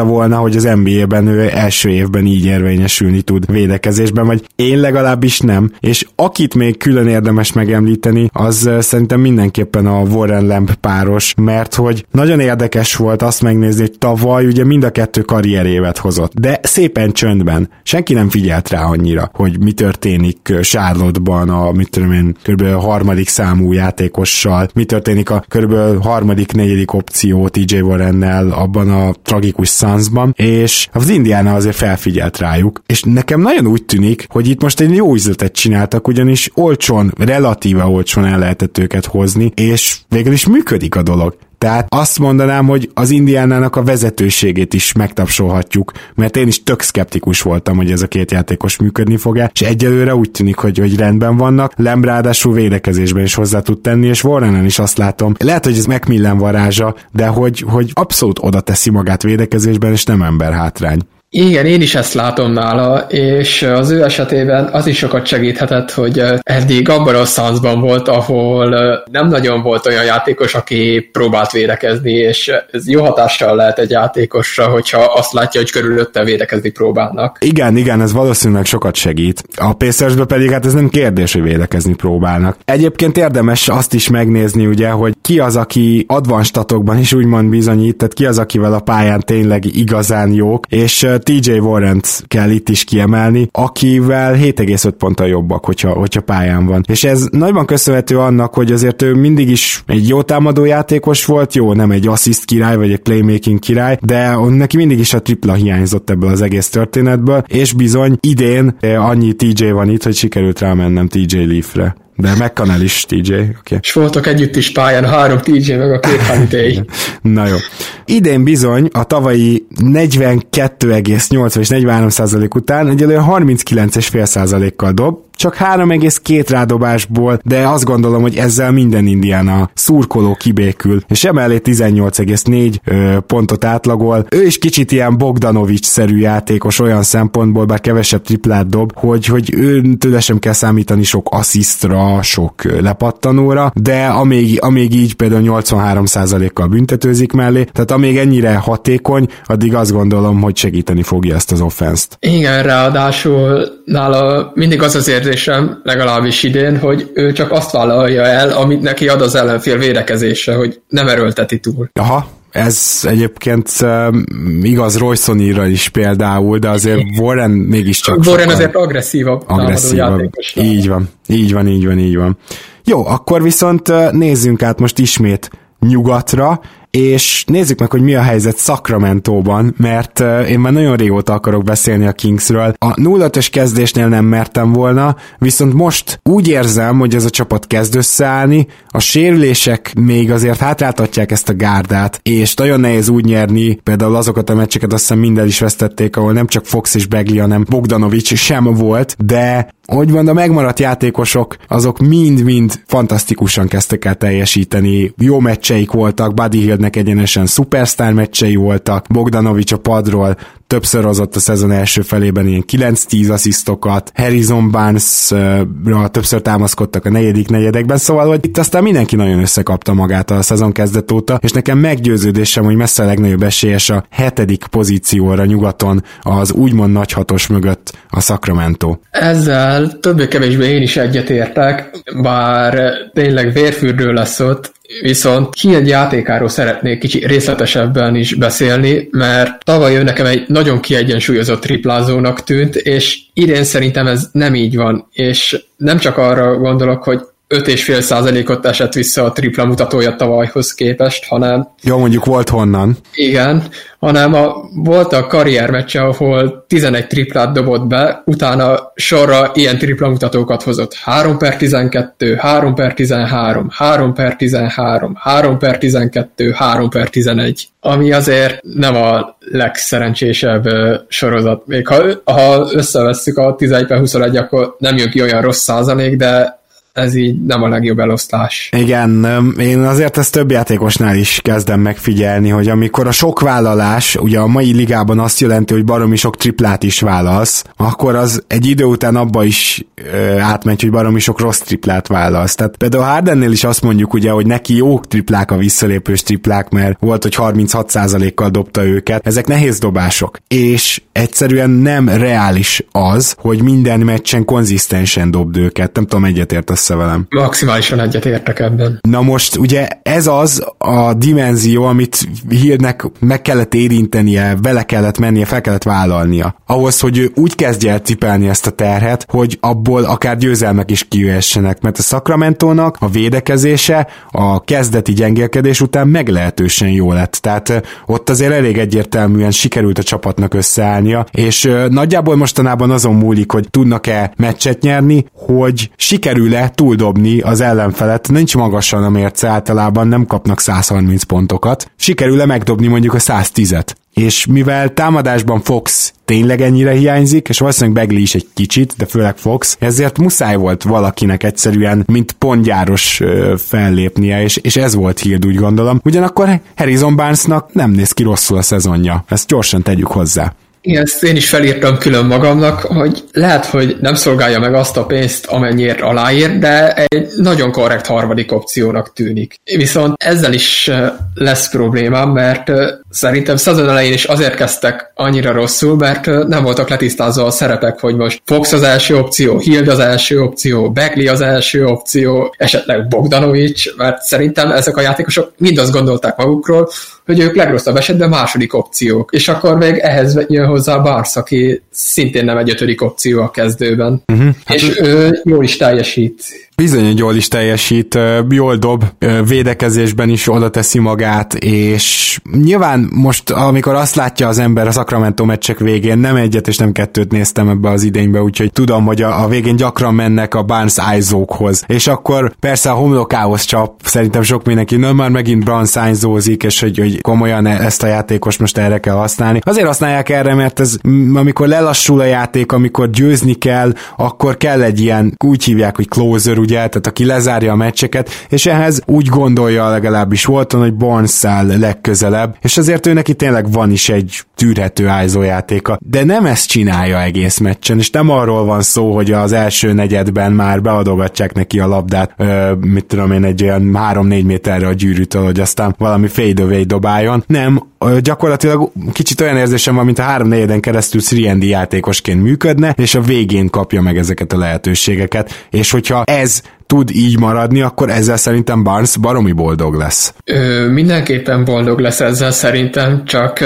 kigondolta volna, hogy az NBA-ben ő első évben így érvényesülni tud védekezésben, vagy én legalábbis nem, és akit még külön érdemes megemlíteni, az szerintem mindenképpen a Warren Lamp páros, mert hogy nagyon érdekes volt azt megnézni, hogy tavaly ugye mind a kettő karrierévet hozott, de szépen csöndben. Senki nem figyelt rá annyira, hogy mi történik Charlotte-ban a, mit tudom én, kb. harmadik számú játékossal, mi történik a kb. harmadik, negyedik opció TJ Warrennel abban a tragikus Sunsban, és az Indiana azért felfigyelt rájuk, és nekem nagyon úgy tűnik, hogy itt most egy jó üzletet csináltak, ugyanis olcsón, relatíve olcsón el lehetett őket hozni, és végül is működik a dolog. Tehát azt mondanám, hogy az Indiánának a vezetőségét is megtapsolhatjuk, mert én is tök szkeptikus voltam, hogy ez a két játékos működni fog-e, és egyelőre úgy tűnik, hogy, hogy rendben vannak, Lem ráadásul védekezésben is hozzá tud tenni, és Warrenen is azt látom. Lehet, hogy ez Macmillan varázsa, de hogy, hogy abszolút oda teszi magát védekezésben, és nem ember hátrány. Igen, én is ezt látom nála, és az ő esetében az is sokat segíthetett, hogy eddig abban a szanszban volt, ahol nem nagyon volt olyan játékos, aki próbált védekezni, és ez jó hatással lehet egy játékosra, hogyha azt látja, hogy körülötte védekezni próbálnak. Igen, igen, ez valószínűleg sokat segít. A pacers pedig hát ez nem kérdés, hogy védekezni próbálnak. Egyébként érdemes azt is megnézni, ugye, hogy ki az, aki advanstatokban is úgymond bizonyít, tehát ki az, akivel a pályán tényleg igazán jók, és TJ warren kell itt is kiemelni, akivel 7,5 ponttal jobbak, hogyha, hogyha pályán van. És ez nagyban köszönhető annak, hogy azért ő mindig is egy jó támadó játékos volt, jó, nem egy assist király, vagy egy playmaking király, de neki mindig is a tripla hiányzott ebből az egész történetből, és bizony idén eh, annyi TJ van itt, hogy sikerült rámennem TJ Leafre. De McConnell is TJ, oké. Okay. És voltak együtt is pályán, három TJ meg a két Holiday. [LAUGHS] Na jó. Idén bizony a tavalyi 42,8 és 43% után egyelőre 39,5 százalékkal dob, csak 3,2 rádobásból, de azt gondolom, hogy ezzel minden Indiana szurkoló kibékül, és emellé 18,4 pontot átlagol. Ő is kicsit ilyen Bogdanovics-szerű játékos olyan szempontból, bár kevesebb triplát dob, hogy, hogy ő tőle sem kell számítani sok asszisztra, sok lepattanóra, de amíg, amíg így például 83%-kal büntetőzik mellé, tehát amíg ennyire hatékony, addig azt gondolom, hogy segíteni fogja ezt az offenszt. Igen, ráadásul nála mindig az az érzésem, legalábbis idén, hogy ő csak azt vállalja el, amit neki ad az ellenfél védekezése, hogy nem erőlteti túl. Aha, ez egyébként um, igaz Roysonira is például, de azért Warren mégiscsak Warren azért agresszívabb. Agresszívabb. Így van, így van, így van, így van. Jó, akkor viszont nézzünk át most ismét nyugatra, és nézzük meg, hogy mi a helyzet Sacramento-ban, mert én már nagyon régóta akarok beszélni a Kingsről. A 0 kezdésnél nem mertem volna, viszont most úgy érzem, hogy ez a csapat kezd összeállni, a sérülések még azért hátráltatják ezt a gárdát, és nagyon nehéz úgy nyerni, például azokat a meccseket azt hiszem minden is vesztették, ahol nem csak Fox és Begli, hanem Bogdanovics sem volt, de hogy a megmaradt játékosok, azok mind-mind fantasztikusan kezdtek el teljesíteni, jó meccseik voltak, Buddy Hillnek egyenesen szupersztár meccsei voltak, Bogdanovics a padról többször hozott a szezon első felében ilyen 9-10 asszisztokat, Harrison Barnes-ra többször támaszkodtak a negyedik negyedekben, szóval hogy itt aztán mindenki nagyon összekapta magát a szezon kezdet óta, és nekem meggyőződésem, hogy messze a legnagyobb esélyes a hetedik pozícióra nyugaton az úgymond nagyhatos mögött a Sacramento. Ezzel többé-kevésbé én is egyetértek, bár tényleg vérfürdő lesz ott, Viszont Hill játékáról szeretnék kicsi részletesebben is beszélni, mert tavaly ő nekem egy nagyon kiegyensúlyozott triplázónak tűnt, és idén szerintem ez nem így van, és nem csak arra gondolok, hogy 5,5 százalékot esett vissza a tripla mutatója tavalyhoz képest, hanem... Jó, mondjuk volt honnan. Igen, hanem a, volt a karriermeccse, ahol 11 triplát dobott be, utána sorra ilyen tripla mutatókat hozott. 3 per 12, 3 per 13, 3 per 13, 3 per 12, 3 per 11. Ami azért nem a legszerencsésebb sorozat. Még ha, ha összevesszük a 11 per 21, akkor nem jön ki olyan rossz százalék, de ez így nem a legjobb elosztás. Igen, én azért ezt több játékosnál is kezdem megfigyelni, hogy amikor a sok vállalás, ugye a mai ligában azt jelenti, hogy baromi sok triplát is válasz, akkor az egy idő után abba is ö, átmegy, hogy baromi sok rossz triplát válasz. Tehát például Hardennél is azt mondjuk ugye, hogy neki jó triplák a visszalépős triplák, mert volt, hogy 36%-kal dobta őket. Ezek nehéz dobások. És egyszerűen nem reális az, hogy minden meccsen konzisztensen dobd őket. Nem tudom, egyetért össze velem. Maximálisan egyet értek ebben. Na most ugye ez az a dimenzió, amit Hillnek meg kellett érintenie, vele kellett mennie, fel kellett vállalnia. Ahhoz, hogy ő úgy kezdje el cipelni ezt a terhet, hogy abból akár győzelmek is kijöhessenek, mert a Sacramento-nak a védekezése a kezdeti gyengélkedés után meglehetősen jó lett. Tehát ott azért elég egyértelműen sikerült a csapatnak összeállnia, és nagyjából mostanában azon múlik, hogy tudnak-e meccset nyerni, hogy sikerül-e túldobni az ellenfelet, nincs magasan a mérce, általában nem kapnak 130 pontokat. Sikerül-e megdobni mondjuk a 110-et? És mivel támadásban Fox tényleg ennyire hiányzik, és valószínűleg Begley is egy kicsit, de főleg Fox, ezért muszáj volt valakinek egyszerűen, mint pontgyáros fellépnie, és, és ez volt hírd, úgy gondolom. Ugyanakkor Harrison Barnesnak nem néz ki rosszul a szezonja. Ezt gyorsan tegyük hozzá. Igen, ezt én is felírtam külön magamnak, hogy lehet, hogy nem szolgálja meg azt a pénzt, amennyiért aláír, de egy nagyon korrekt harmadik opciónak tűnik. Viszont ezzel is lesz problémám, mert szerintem szezon elején is azért kezdtek annyira rosszul, mert nem voltak letisztázva a szerepek, hogy most Fox az első opció, Hild az első opció, Bagley az első opció, esetleg Bogdanovics, mert szerintem ezek a játékosok mind azt gondolták magukról, hogy ők legrosszabb esetben második opciók. És akkor még ehhez jön hozzá Barsz, aki szintén nem egy ötödik opció a kezdőben. Uh-huh. Hát és ő jól is teljesít. Bizony, hogy jól is teljesít, jól dob, védekezésben is oda teszi magát, és nyilván most, amikor azt látja az ember a Sacramento meccsek végén, nem egyet és nem kettőt néztem ebbe az idénybe, úgyhogy tudom, hogy a, a végén gyakran mennek a Barnes ájzókhoz, és akkor persze a homlokához csap, szerintem sok mindenki, nem már megint Barnes ájzózik, és hogy, hogy komolyan e- ezt a játékos most erre kell használni. Azért használják erre, mert ez amikor lelassul a játék, amikor győzni kell, akkor kell egy ilyen, úgy hívják, hogy closer, ugye, tehát aki lezárja a meccseket, és ehhez úgy gondolja legalábbis voltan, hogy Barnes áll legközelebb, és azért ő neki tényleg van is egy tűrhető ájzó játéka, de nem ezt csinálja egész meccsen, és nem arról van szó, hogy az első negyedben már beadogatják neki a labdát, ö, mit tudom én, egy olyan 3-4 méterre a gyűrűtől, hogy aztán valami fade dobáljon, nem, gyakorlatilag kicsit olyan érzésem van, mint a három negyeden keresztül 3 játékosként működne, és a végén kapja meg ezeket a lehetőségeket, és hogyha ez tud így maradni, akkor ezzel szerintem Barnes baromi boldog lesz. Ö, mindenképpen boldog lesz ezzel szerintem, csak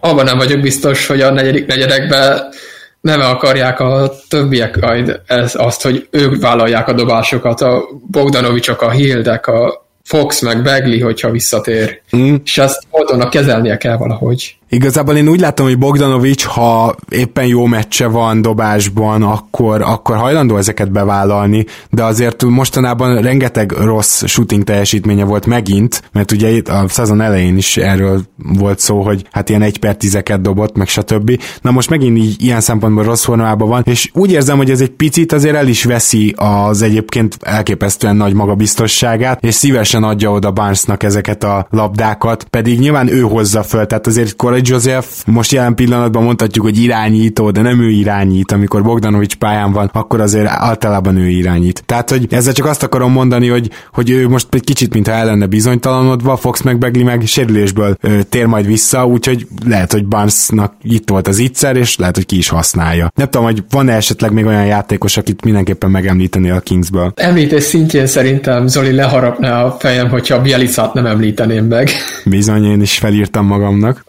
abban nem vagyok biztos, hogy a negyedik negyedekben nem akarják a többiek ez, azt, hogy ők vállalják a dobásokat, a Bogdanovicsok, a Hildek, a Fox meg Bagley, hogyha visszatér. Mm. És ezt oldalnak kezelnie kell valahogy. Igazából én úgy látom, hogy Bogdanovics, ha éppen jó meccse van dobásban, akkor, akkor hajlandó ezeket bevállalni, de azért mostanában rengeteg rossz shooting teljesítménye volt megint, mert ugye itt a szezon elején is erről volt szó, hogy hát ilyen egy per tizeket dobott, meg stb. Na most megint így ilyen szempontból rossz formában van, és úgy érzem, hogy ez egy picit azért el is veszi az egyébként elképesztően nagy magabiztosságát, és szívesen adja oda Barnesnak ezeket a labdákat, pedig nyilván ő hozza föl, tehát azért Corey Joseph most jelen pillanatban mondhatjuk, hogy irányító, de nem ő irányít, amikor Bogdanovics pályán van, akkor azért általában ő irányít. Tehát, hogy ezzel csak azt akarom mondani, hogy, hogy ő most egy kicsit, mintha el lenne bizonytalanodva, Fox meg Begli meg sérülésből ö, tér majd vissza, úgyhogy lehet, hogy Barnesnak itt volt az ígyszer, és lehet, hogy ki is használja. Nem tudom, hogy van-e esetleg még olyan játékos, akit mindenképpen megemlíteni a Kingsből. Említés szintjén szerintem Zoli leharapná a fejem, hogyha Bielicát nem említeném meg. Bizony, én is felírtam magamnak.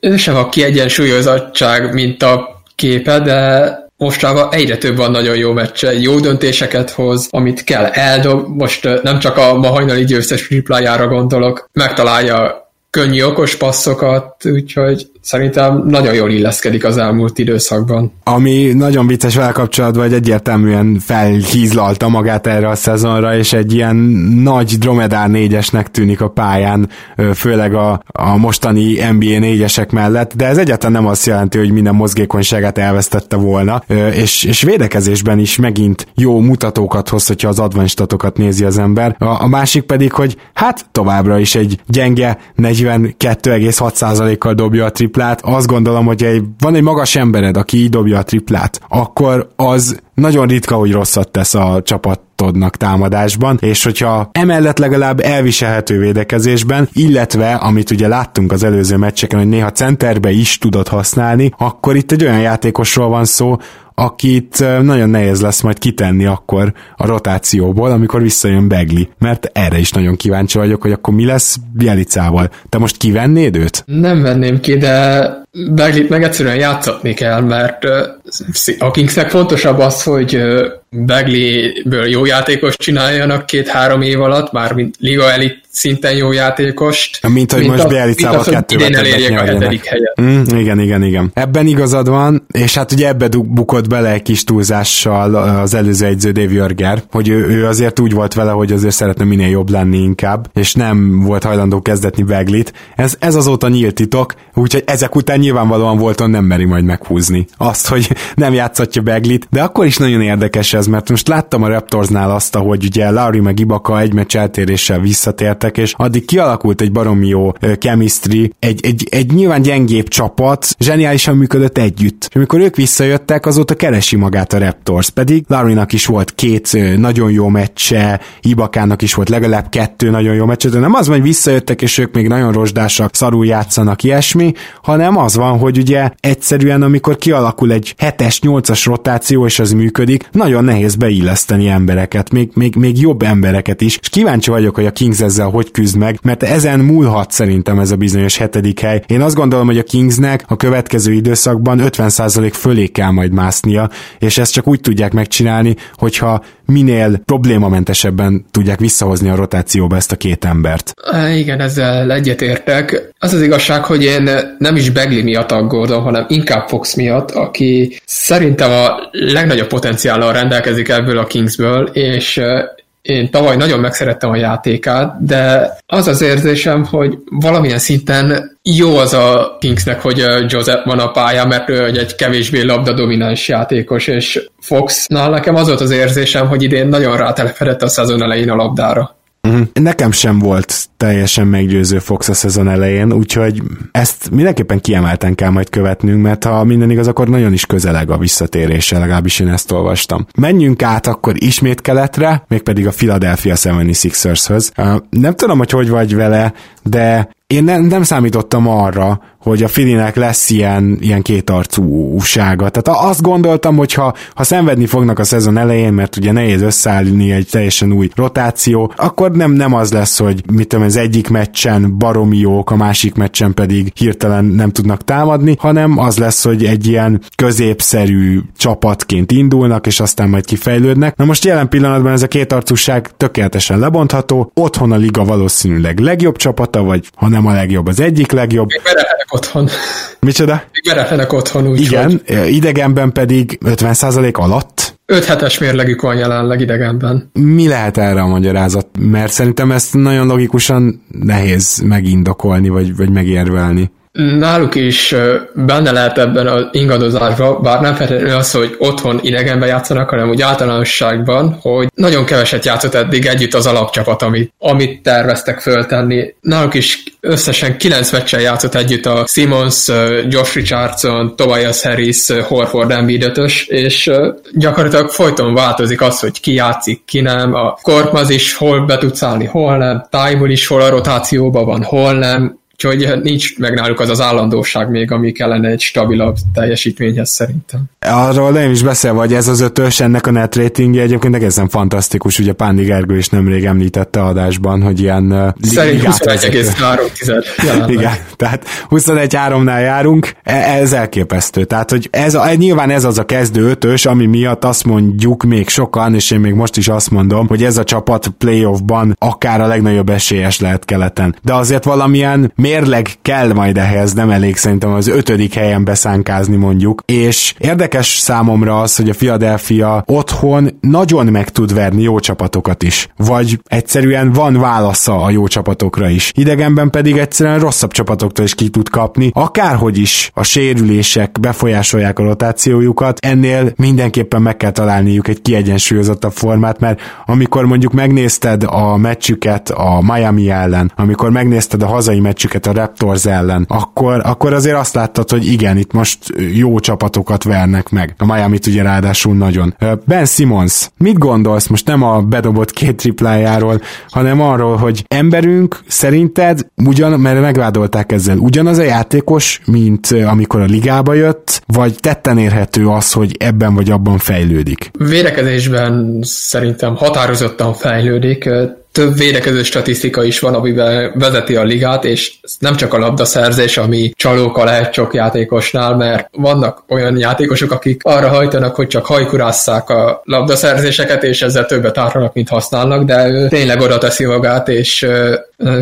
Mert ő sem a kiegyensúlyozottság, mint a képe, de mostanában egyre több van nagyon jó meccse, jó döntéseket hoz, amit kell eldob, most nem csak a ma hajnali győztes triplájára gondolok, megtalálja könnyű okos passzokat, úgyhogy szerintem nagyon jól illeszkedik az elmúlt időszakban. Ami nagyon vicces vele kapcsolatban, hogy egyértelműen felhízlalta magát erre a szezonra, és egy ilyen nagy dromedár négyesnek tűnik a pályán, főleg a, a mostani NBA négyesek mellett, de ez egyáltalán nem azt jelenti, hogy minden mozgékonyságát elvesztette volna, és, és védekezésben is megint jó mutatókat hoz, hogyha az advanced nézi az ember. A, a másik pedig, hogy hát továbbra is egy gyenge 42,6%-kal dobja a triplát. Azt gondolom, hogy egy, van egy magas embered, aki így dobja a triplát, akkor az nagyon ritka, hogy rosszat tesz a csapatodnak támadásban, és hogyha emellett legalább elviselhető védekezésben, illetve, amit ugye láttunk az előző meccseken, hogy néha centerbe is tudod használni, akkor itt egy olyan játékosról van szó, akit nagyon nehéz lesz majd kitenni akkor a rotációból, amikor visszajön Begli, mert erre is nagyon kíváncsi vagyok, hogy akkor mi lesz Bielicával. Te most kivennéd őt? Nem venném ki, de Beglit meg egyszerűen játszatni kell, mert a Kingsnek fontosabb az, hogy Begley-ből jó játékos csináljanak két-három év alatt, már mint Liga Elit szinten jó játékost. Mint hogy most Bielicával kettővel idén elérjék a hetedik helyet. Mm, igen, igen, igen. Ebben igazad van, és hát ugye ebbe bukott bele egy kis túlzással az előző egyző Dave Jörger, hogy ő, ő, azért úgy volt vele, hogy azért szeretne minél jobb lenni inkább, és nem volt hajlandó kezdetni Beglit. Ez, ez azóta nyílt titok, úgyhogy ezek után nyilvánvalóan Volton nem meri majd meghúzni azt, hogy nem játszatja Beglit, de akkor is nagyon érdekes ez, mert most láttam a Raptorsnál azt, hogy ugye Larry meg Ibaka egy meccs eltéréssel visszatértek, és addig kialakult egy baromi jó chemistry, egy, egy, egy nyilván gyengébb csapat, zseniálisan működött együtt. És amikor ők visszajöttek, azóta keresi magát a Raptors, pedig Larrynak is volt két nagyon jó meccse, Ibakának is volt legalább kettő nagyon jó meccse, de nem az, hogy visszajöttek, és ők még nagyon rozsdásak, szarul játszanak, ilyesmi, hanem az van, hogy ugye egyszerűen, amikor kialakul egy 7-es, 8-as rotáció, és az működik, nagyon nehéz beilleszteni embereket, még, még, még jobb embereket is, és kíváncsi vagyok, hogy a Kings ezzel hogy küzd meg, mert ezen múlhat szerintem ez a bizonyos hetedik hely. Én azt gondolom, hogy a Kingsnek a következő időszakban 50% fölé kell majd másznia, és ezt csak úgy tudják megcsinálni, hogyha minél problémamentesebben tudják visszahozni a rotációba ezt a két embert. Igen, ezzel egyetértek. Az az igazság, hogy én nem is Begli miatt aggódom, hanem inkább Fox miatt, aki szerintem a legnagyobb potenciállal rendelkezik ebből a Kingsből, és én tavaly nagyon megszerettem a játékát, de az az érzésem, hogy valamilyen szinten jó az a Kingsnek, hogy Joseph van a pályán, mert ő egy kevésbé labda domináns játékos, és Foxnál nekem az volt az érzésem, hogy idén nagyon rátelepedett a szezon elején a labdára. Uh-huh. Nekem sem volt teljesen meggyőző Fox a szezon elején, úgyhogy ezt mindenképpen kiemelten kell majd követnünk, mert ha minden igaz, akkor nagyon is közeleg a visszatérése, legalábbis én ezt olvastam. Menjünk át akkor ismét keletre, mégpedig a Philadelphia 76ers-höz. Nem tudom, hogy hogy vagy vele, de én nem, nem számítottam arra, hogy a Filinek lesz ilyen, ilyen kétarcúsága. Tehát azt gondoltam, hogy ha, ha szenvedni fognak a szezon elején, mert ugye nehéz összeállni egy teljesen új rotáció, akkor nem, nem az lesz, hogy mit tudom, az egyik meccsen baromi jók, a másik meccsen pedig hirtelen nem tudnak támadni, hanem az lesz, hogy egy ilyen középszerű csapatként indulnak, és aztán majd kifejlődnek. Na most jelen pillanatban ez a kétarcúság tökéletesen lebontható, otthon a liga valószínűleg legjobb csapata, vagy ha nem a legjobb, az egyik legjobb. Otthon. Micsoda? Még verehenek otthon, úgy Igen, hogy... idegenben pedig 50% alatt. 5 hetes mérlegük van jelenleg idegenben. Mi lehet erre a magyarázat? Mert szerintem ezt nagyon logikusan nehéz megindokolni, vagy, vagy megérvelni náluk is benne lehet ebben az ingadozásban, bár nem feltétlenül az, hogy otthon idegenben játszanak, hanem úgy általánosságban, hogy nagyon keveset játszott eddig együtt az alapcsapat, amit, amit terveztek föltenni. Náluk is összesen kilenc meccsen játszott együtt a Simmons, Josh Richardson, Tobias Harris, Horford Embiid és gyakorlatilag folyton változik az, hogy ki játszik, ki nem. A Korkmaz is hol be tud szállni, hol nem. Tájmon is hol a rotációban van, hol nem Úgyhogy nincs meg náluk az az állandóság még, ami kellene egy stabilabb teljesítményhez szerintem. Arról nem is beszél, hogy ez az ötös, ennek a net ratingje egyébként egészen fantasztikus, ugye Pándi Gergő is nemrég említette adásban, hogy ilyen Szerint 21,3 Igen, [LAUGHS] tehát 21-3-nál járunk, e, ez elképesztő. Tehát, hogy ez a, nyilván ez az a kezdő ötös, ami miatt azt mondjuk még sokan, és én még most is azt mondom, hogy ez a csapat playoffban akár a legnagyobb esélyes lehet keleten. De azért valamilyen mérleg kell majd ehhez, nem elég szerintem az ötödik helyen beszánkázni mondjuk, és érdekes számomra az, hogy a Philadelphia otthon nagyon meg tud verni jó csapatokat is, vagy egyszerűen van válasza a jó csapatokra is. Idegenben pedig egyszerűen rosszabb csapatoktól is ki tud kapni, akárhogy is a sérülések befolyásolják a rotációjukat, ennél mindenképpen meg kell találniuk egy kiegyensúlyozottabb formát, mert amikor mondjuk megnézted a meccsüket a Miami ellen, amikor megnézted a hazai meccsüket meccseket a Raptors ellen, akkor, akkor azért azt láttad, hogy igen, itt most jó csapatokat vernek meg. A miami ugye ráadásul nagyon. Ben Simmons, mit gondolsz most nem a bedobott két triplájáról, hanem arról, hogy emberünk szerinted ugyan, mert megvádolták ezzel, ugyanaz a játékos, mint amikor a ligába jött, vagy tetten érhető az, hogy ebben vagy abban fejlődik? Védekezésben szerintem határozottan fejlődik több védekező statisztika is van, amivel vezeti a ligát, és nem csak a labdaszerzés, ami csalóka lehet sok játékosnál, mert vannak olyan játékosok, akik arra hajtanak, hogy csak hajkurásszák a labdaszerzéseket, és ezzel többet árulnak, mint használnak, de ő tényleg oda teszi magát, és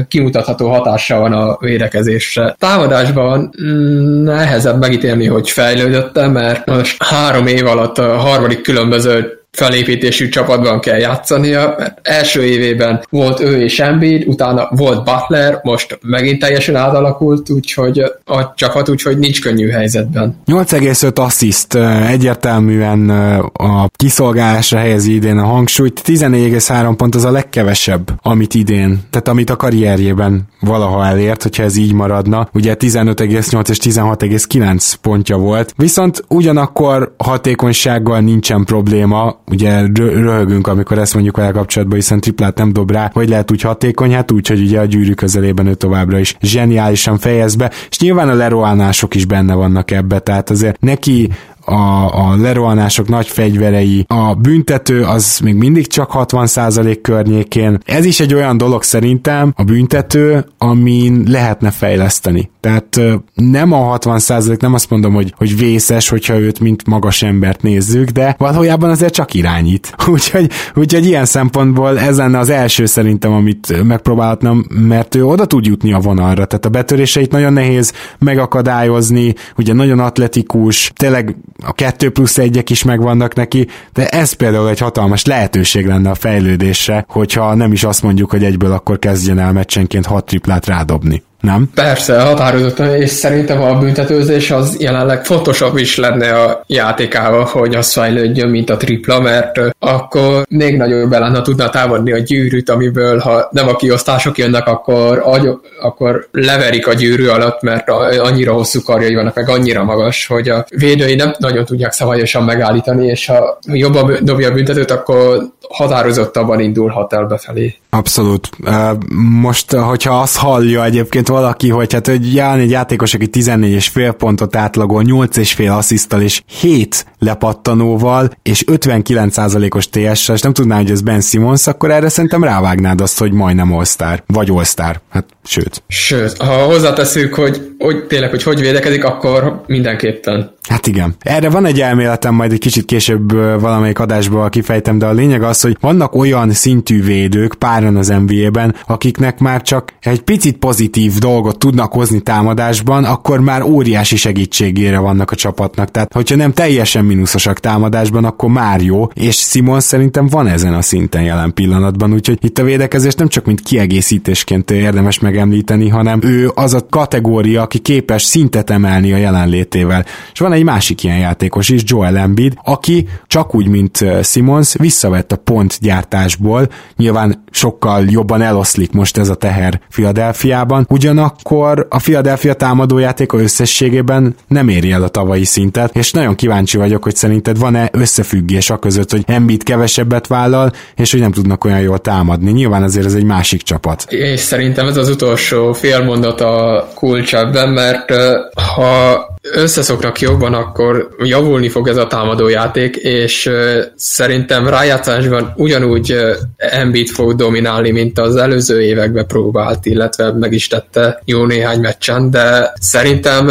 kimutatható hatása van a védekezésre. Támadásban mm, nehezebb megítélni, hogy fejlődötte, mert most három év alatt a harmadik különböző felépítésű csapatban kell játszania, mert első évében volt ő és Embiid, utána volt Butler, most megint teljesen átalakult, úgyhogy a csapat úgyhogy nincs könnyű helyzetben. 8,5 assziszt egyértelműen a kiszolgálásra helyezi idén a hangsúlyt, 14,3 pont az a legkevesebb, amit idén, tehát amit a karrierjében valaha elért, hogyha ez így maradna. Ugye 15,8 és 16,9 pontja volt, viszont ugyanakkor hatékonysággal nincsen probléma, ugye röhögünk, amikor ezt mondjuk vele kapcsolatban, hiszen triplát nem dob rá, hogy lehet úgy hatékony, hát úgy, hogy ugye a gyűrű közelében ő továbbra is. Zseniálisan fejez be, és nyilván a lerohanások is benne vannak ebbe, tehát azért neki a, a lerohanások nagy fegyverei, a büntető az még mindig csak 60% környékén. Ez is egy olyan dolog szerintem, a büntető, amin lehetne fejleszteni. Tehát nem a 60% nem azt mondom, hogy, hogy vészes, hogyha őt mint magas embert nézzük, de valójában azért csak irányít. [LAUGHS] Úgyhogy, úgyhogy ilyen szempontból ez lenne az első szerintem, amit megpróbálhatnám, mert ő oda tud jutni a vonalra. Tehát a betöréseit nagyon nehéz megakadályozni, ugye nagyon atletikus, tényleg a kettő plusz egyek is megvannak neki, de ez például egy hatalmas lehetőség lenne a fejlődésre, hogyha nem is azt mondjuk, hogy egyből akkor kezdjen el meccsenként hat triplát rádobni nem? Persze, határozottan, és szerintem a büntetőzés az jelenleg fontosabb is lenne a játékával, hogy az fejlődjön, mint a tripla, mert akkor még nagyobb lenne tudna támadni a gyűrűt, amiből ha nem a kiosztások jönnek, akkor, agy, akkor leverik a gyűrű alatt, mert annyira hosszú karjai vannak, meg annyira magas, hogy a védői nem nagyon tudják szabályosan megállítani, és ha jobban dobja a büntetőt, akkor határozottabban indulhat el befelé. Abszolút. Most, hogyha azt hallja egyébként valaki, hogy hát hogy jár egy játékos, aki 14 és fél pontot átlagol, 8 és fél asszisztal és 7 lepattanóval, és 59%-os TS-sel, és nem tudná, hogy ez Ben Simmons, akkor erre szerintem rávágnád azt, hogy majdnem All-Star, vagy All-Star, hát sőt. Sőt, ha hozzáteszünk, hogy, hogy tényleg, hogy hogy védekezik, akkor mindenképpen. Hát igen. Erre van egy elméletem, majd egy kicsit később valamelyik adásban kifejtem, de a lényeg az, hogy vannak olyan szintű védők páran az NBA-ben, akiknek már csak egy picit pozitív dolgot tudnak hozni támadásban, akkor már óriási segítségére vannak a csapatnak. Tehát, hogyha nem teljesen mínuszosak támadásban, akkor már jó, és Simon szerintem van ezen a szinten jelen pillanatban, úgyhogy itt a védekezés nem csak mint kiegészítésként érdemes megemlíteni, hanem ő az a kategória, aki képes szintet emelni a jelenlétével. És van egy másik ilyen játékos is, Joel Embiid, aki csak úgy, mint Simons, visszavett a pontgyártásból, nyilván sokkal jobban eloszlik most ez a teher Filadelfiában, ugyanakkor a Philadelphia támadójátéka összességében nem éri el a tavalyi szintet, és nagyon kíváncsi vagyok, hogy szerinted van-e összefüggés a között, hogy Embiid kevesebbet vállal, és hogy nem tudnak olyan jól támadni. Nyilván azért ez egy másik csapat. És szerintem ez az utolsó félmondat a kulcsebben, mert ha összeszoknak jobban, akkor javulni fog ez a támadójáték, és szerintem rájátszásban ugyanúgy Embiid fog dominálni, mint az előző években próbált, illetve meg is tette jó néhány meccsen, de szerintem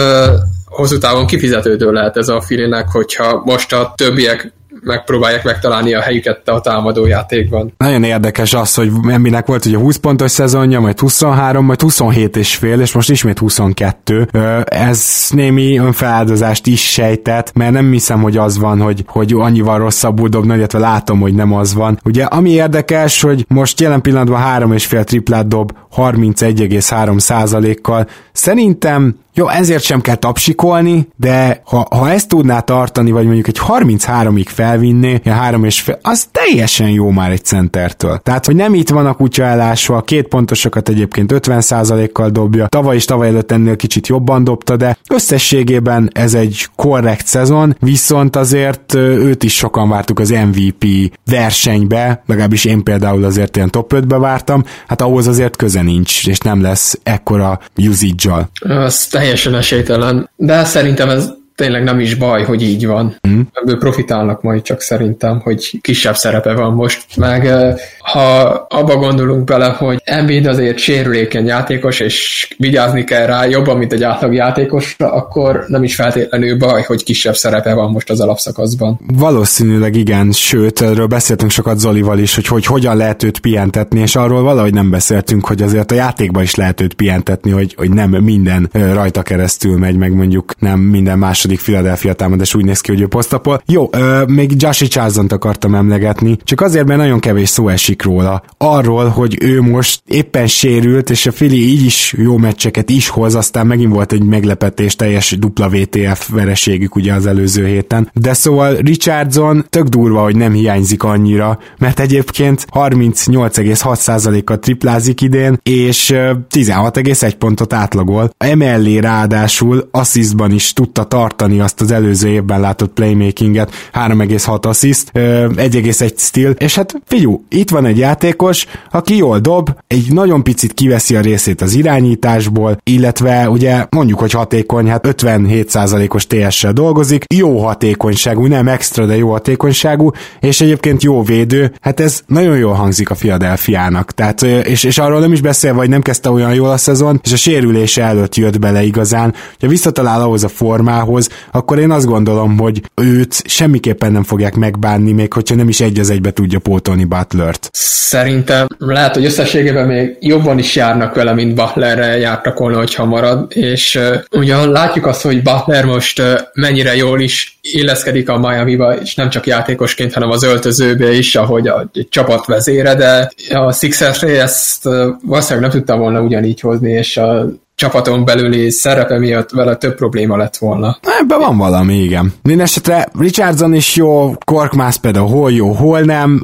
hosszú távon kifizetődő lehet ez a filinek, hogyha most a többiek megpróbálják megtalálni a helyüket a támadó játékban. Nagyon érdekes az, hogy Embinek volt ugye 20 pontos szezonja, majd 23, majd 27 és fél, és most ismét 22. Ez némi önfeláldozást is sejtett, mert nem hiszem, hogy az van, hogy, hogy annyival rosszabbul dobna, illetve látom, hogy nem az van. Ugye, ami érdekes, hogy most jelen pillanatban 3,5 triplát dob 31,3 kal Szerintem jó, ezért sem kell tapsikolni, de ha, ha ezt tudná tartani, vagy mondjuk egy 33-ig felvinné, ja, három és fél, az teljesen jó már egy centertől. Tehát, hogy nem itt van a kutya elásva, a két pontosokat egyébként 50%-kal dobja, tavaly is tavaly előtt ennél kicsit jobban dobta, de összességében ez egy korrekt szezon, viszont azért őt is sokan vártuk az MVP versenybe, legalábbis én például azért ilyen top 5-be vártam, hát ahhoz azért köze nincs, és nem lesz ekkora usage-al. Az teljesen esélytelen, de szerintem ez tényleg nem is baj, hogy így van. Mm. Ebből profitálnak majd csak szerintem, hogy kisebb szerepe van most. Meg ha abba gondolunk bele, hogy Embiid azért sérülékeny játékos, és vigyázni kell rá jobban, mint egy átlag játékosra, akkor nem is feltétlenül baj, hogy kisebb szerepe van most az alapszakaszban. Valószínűleg igen, sőt, erről beszéltünk sokat Zolival is, hogy, hogy hogyan lehet őt pihentetni, és arról valahogy nem beszéltünk, hogy azért a játékban is lehet őt pihentetni, hogy, hogy nem minden rajta keresztül megy, meg mondjuk nem minden második második Philadelphia támadás úgy néz ki, hogy ő posztapol. Jó, ö, még Joshi charleston akartam emlegetni, csak azért, mert nagyon kevés szó esik róla. Arról, hogy ő most éppen sérült, és a Philly így is jó meccseket is hoz, aztán megint volt egy meglepetés, teljes dupla VTF vereségük ugye az előző héten. De szóval Richardson tök durva, hogy nem hiányzik annyira, mert egyébként 38,6%-kal triplázik idén, és 16,1 pontot átlagol. Emellé ráadásul asszisztban is tudta tartani tartani azt az előző évben látott playmakinget, 3,6 assist, 1,1 steal, és hát figyú, itt van egy játékos, aki jól dob, egy nagyon picit kiveszi a részét az irányításból, illetve ugye mondjuk, hogy hatékony, hát 57%-os TS-sel dolgozik, jó hatékonyságú, nem extra, de jó hatékonyságú, és egyébként jó védő, hát ez nagyon jól hangzik a Philadelphiának, tehát, és, és arról nem is beszél, vagy nem kezdte olyan jól a szezon, és a sérülése előtt jött bele igazán, hogyha visszatalál ahhoz a formához, akkor én azt gondolom, hogy őt semmiképpen nem fogják megbánni, még hogyha nem is egy az egybe tudja pótolni Butlert. Szerintem lehet, hogy összességében még jobban is járnak vele, mint Butlerre jártak volna, hogyha marad, és uh, ugyan látjuk azt, hogy Butler most uh, mennyire jól is illeszkedik a Miami-ba, és nem csak játékosként, hanem az öltözőbe is, ahogy a csapat vezére, de a Sixers ezt valószínűleg nem tudta volna ugyanígy hozni, és a csapaton belüli szerepe miatt vele több probléma lett volna. Ebben van valami, igen. Minden Richardson is jó, Korkmaz például hol jó, hol nem.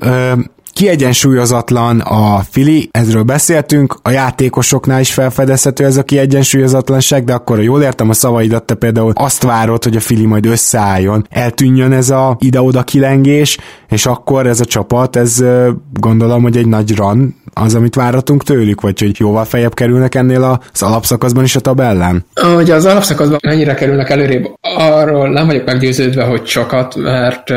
Kiegyensúlyozatlan a Fili, ezről beszéltünk, a játékosoknál is felfedezhető ez a kiegyensúlyozatlanság, de akkor, jól értem a szavaidat, te például azt várod, hogy a Fili majd összeálljon, eltűnjön ez a ide-oda kilengés, és akkor ez a csapat, ez gondolom, hogy egy nagy run az, amit váratunk tőlük, vagy hogy jóval feljebb kerülnek ennél az alapszakaszban is a tabellán? Hogy az alapszakaszban mennyire kerülnek előrébb, arról nem vagyok meggyőződve, hogy sokat, mert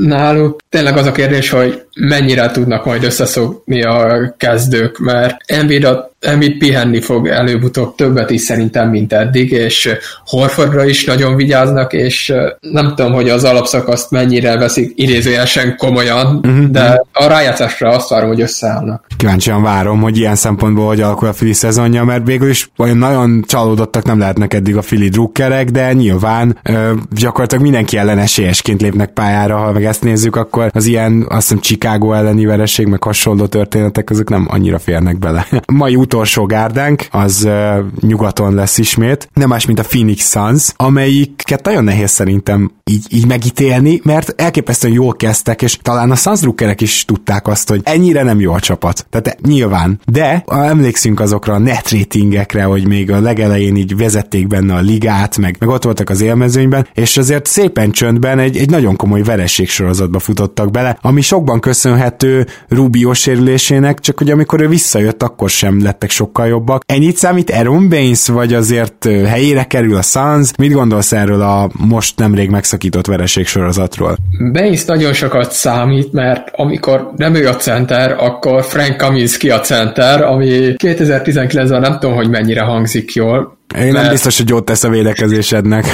náluk tényleg az a kérdés, hogy mennyire tudnak majd összeszokni a kezdők, mert Embiid, a, Embiid pihenni fog előbb-utóbb többet is szerintem, mint eddig, és Horfordra is nagyon vigyáznak, és nem tudom, hogy az alapszakaszt mennyire veszik idézőjelesen komolyan, uh-huh. de a rájátszásra azt várom, hogy összeállnak. Kíváncsian várom, hogy ilyen szempontból hogy alakul a Fili szezonja, mert végül is olyan nagyon csalódottak nem lehetnek eddig a Fili drukkerek, de nyilván ö, gyakorlatilag mindenki ellen esélyesként lépnek pályára, ha meg ezt nézzük, akkor az ilyen, azt hiszem Chicago elleni vereség, meg hasonló történetek, azok nem annyira férnek bele. Mai utolsó gárdánk, az uh, nyugaton lesz ismét, nem más, mint a Phoenix Suns, amelyiket nagyon nehéz szerintem így, így megítélni, mert elképesztően jól kezdtek, és talán a Suns is tudták azt, hogy ennyire nem jó a csapat. Tehát nyilván. De emlékszünk azokra a net ratingekre, hogy még a legelején így vezették benne a ligát, meg, meg ott voltak az élmezőnyben, és azért szépen csöndben egy, egy nagyon komoly vereség sorozatba futottak bele, ami sokban köszönhető Rubio sérülésének, csak hogy amikor ő visszajött, akkor sem lettek sokkal jobbak. Ennyit számít Aaron Baines, vagy azért helyére kerül a Suns? Mit gondolsz erről a most nemrég megszakított vereség sorozatról? Baines nagyon sokat számít, mert amikor nem ő a center, akkor Frank Kaminski a center, ami 2019-ben nem tudom, hogy mennyire hangzik jól. Én mert... nem biztos, hogy jót tesz a védekezésednek.